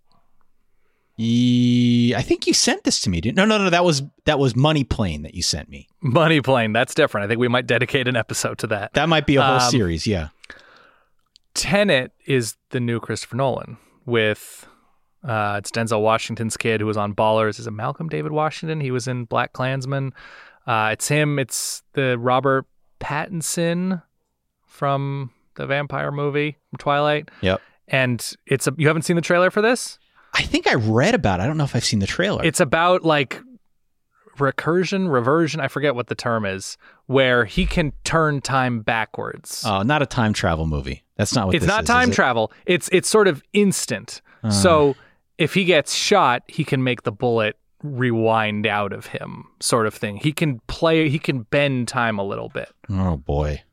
I think you sent this to me. Didn't? No, no, no. That was that was Money Plane that you sent me. Money Plane. That's different. I think we might dedicate an episode to that. That might be a whole Um, series. Yeah. Tenet is the new Christopher Nolan with uh, it's Denzel Washington's kid who was on Ballers. Is it Malcolm David Washington? He was in BlacKkKlansman. Uh, it's him. It's the Robert Pattinson from the vampire movie from Twilight. Yep. And it's a, you haven't seen the trailer for this? I think I read about. it. I don't know if I've seen the trailer. It's about like recursion, reversion. I forget what the term is, where he can turn time backwards. oh, not a time travel movie. That's not what it's not is, time is it? travel. It's it's sort of instant. Uh. so if he gets shot, he can make the bullet rewind out of him, sort of thing. He can play. He can bend time a little bit. Oh boy.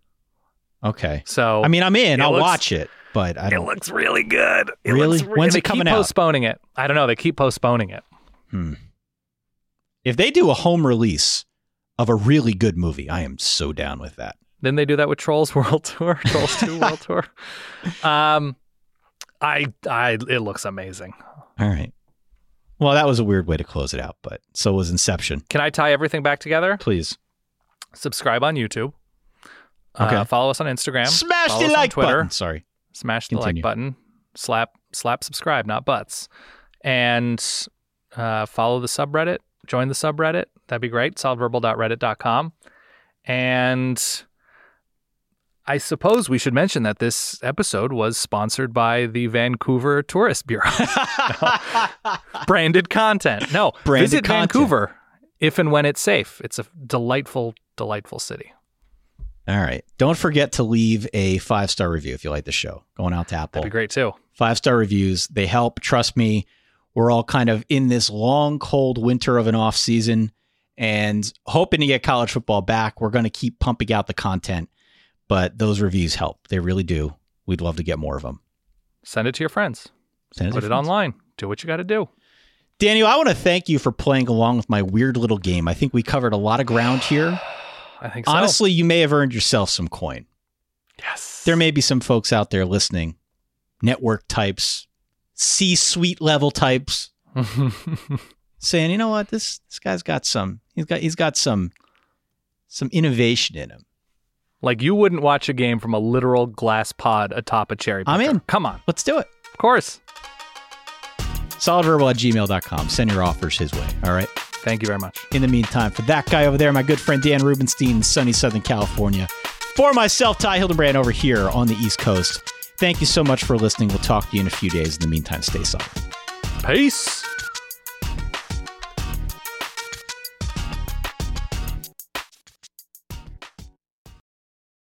Okay. So I mean, I'm in. I'll looks- watch it, but I it looks really good. It Really? re- When's they it coming keep out? Postponing it. I don't know. They keep postponing it. If they do a home release of a really good movie, I am so down with that. Didn't they do that with Trolls World Tour? Trolls Two World Tour. Um, I I it looks amazing. All right. Well, that was a weird way to close it out, but so was Inception. Can I tie everything back together? Please Subscribe on YouTube. Okay. Uh, follow us on Instagram. smash the like Twitter. button. Sorry. Smash the Continue. like button. Slap slap subscribe, not butts. And uh, follow the subreddit. Join the subreddit. That'd be great. Solidverbal.reddit.com. And I suppose we should mention that this episode was sponsored by the Vancouver Tourist Bureau. Branded content. No, Branded visit content. Vancouver if and when it's safe. It's a delightful, delightful city. All right. Don't forget to leave a five star review if you like the show. Going out to Apple. That'd be great too. Five star reviews. They help. Trust me. We're all kind of in this long, cold winter of an off season and hoping to get college football back. We're going to keep pumping out the content, but those reviews help. They really do. We'd love to get more of them. Send it to your friends. Send it Put it friends. online. Do what you got to do. Daniel, I want to thank you for playing along with my weird little game. I think we covered a lot of ground here. I think so. Honestly, you may have earned yourself some coin. yes. There may be some folks out there listening, network types, C suite level types, saying, you know what, this this guy's got some he's got he's got some some innovation in him. like you wouldn't watch a game from a literal glass pod atop a cherry. I'm in. Come on. Let's do it. Of course. Solidverbal at gmail.com. Send your offers his way. All right. Thank you very much. In the meantime, for that guy over there, my good friend Dan Rubenstein, sunny Southern California. For myself, Ty Hildenbrand over here on the East Coast. Thank you so much for listening. We'll talk to you in a few days. In the meantime, stay solid. Peace.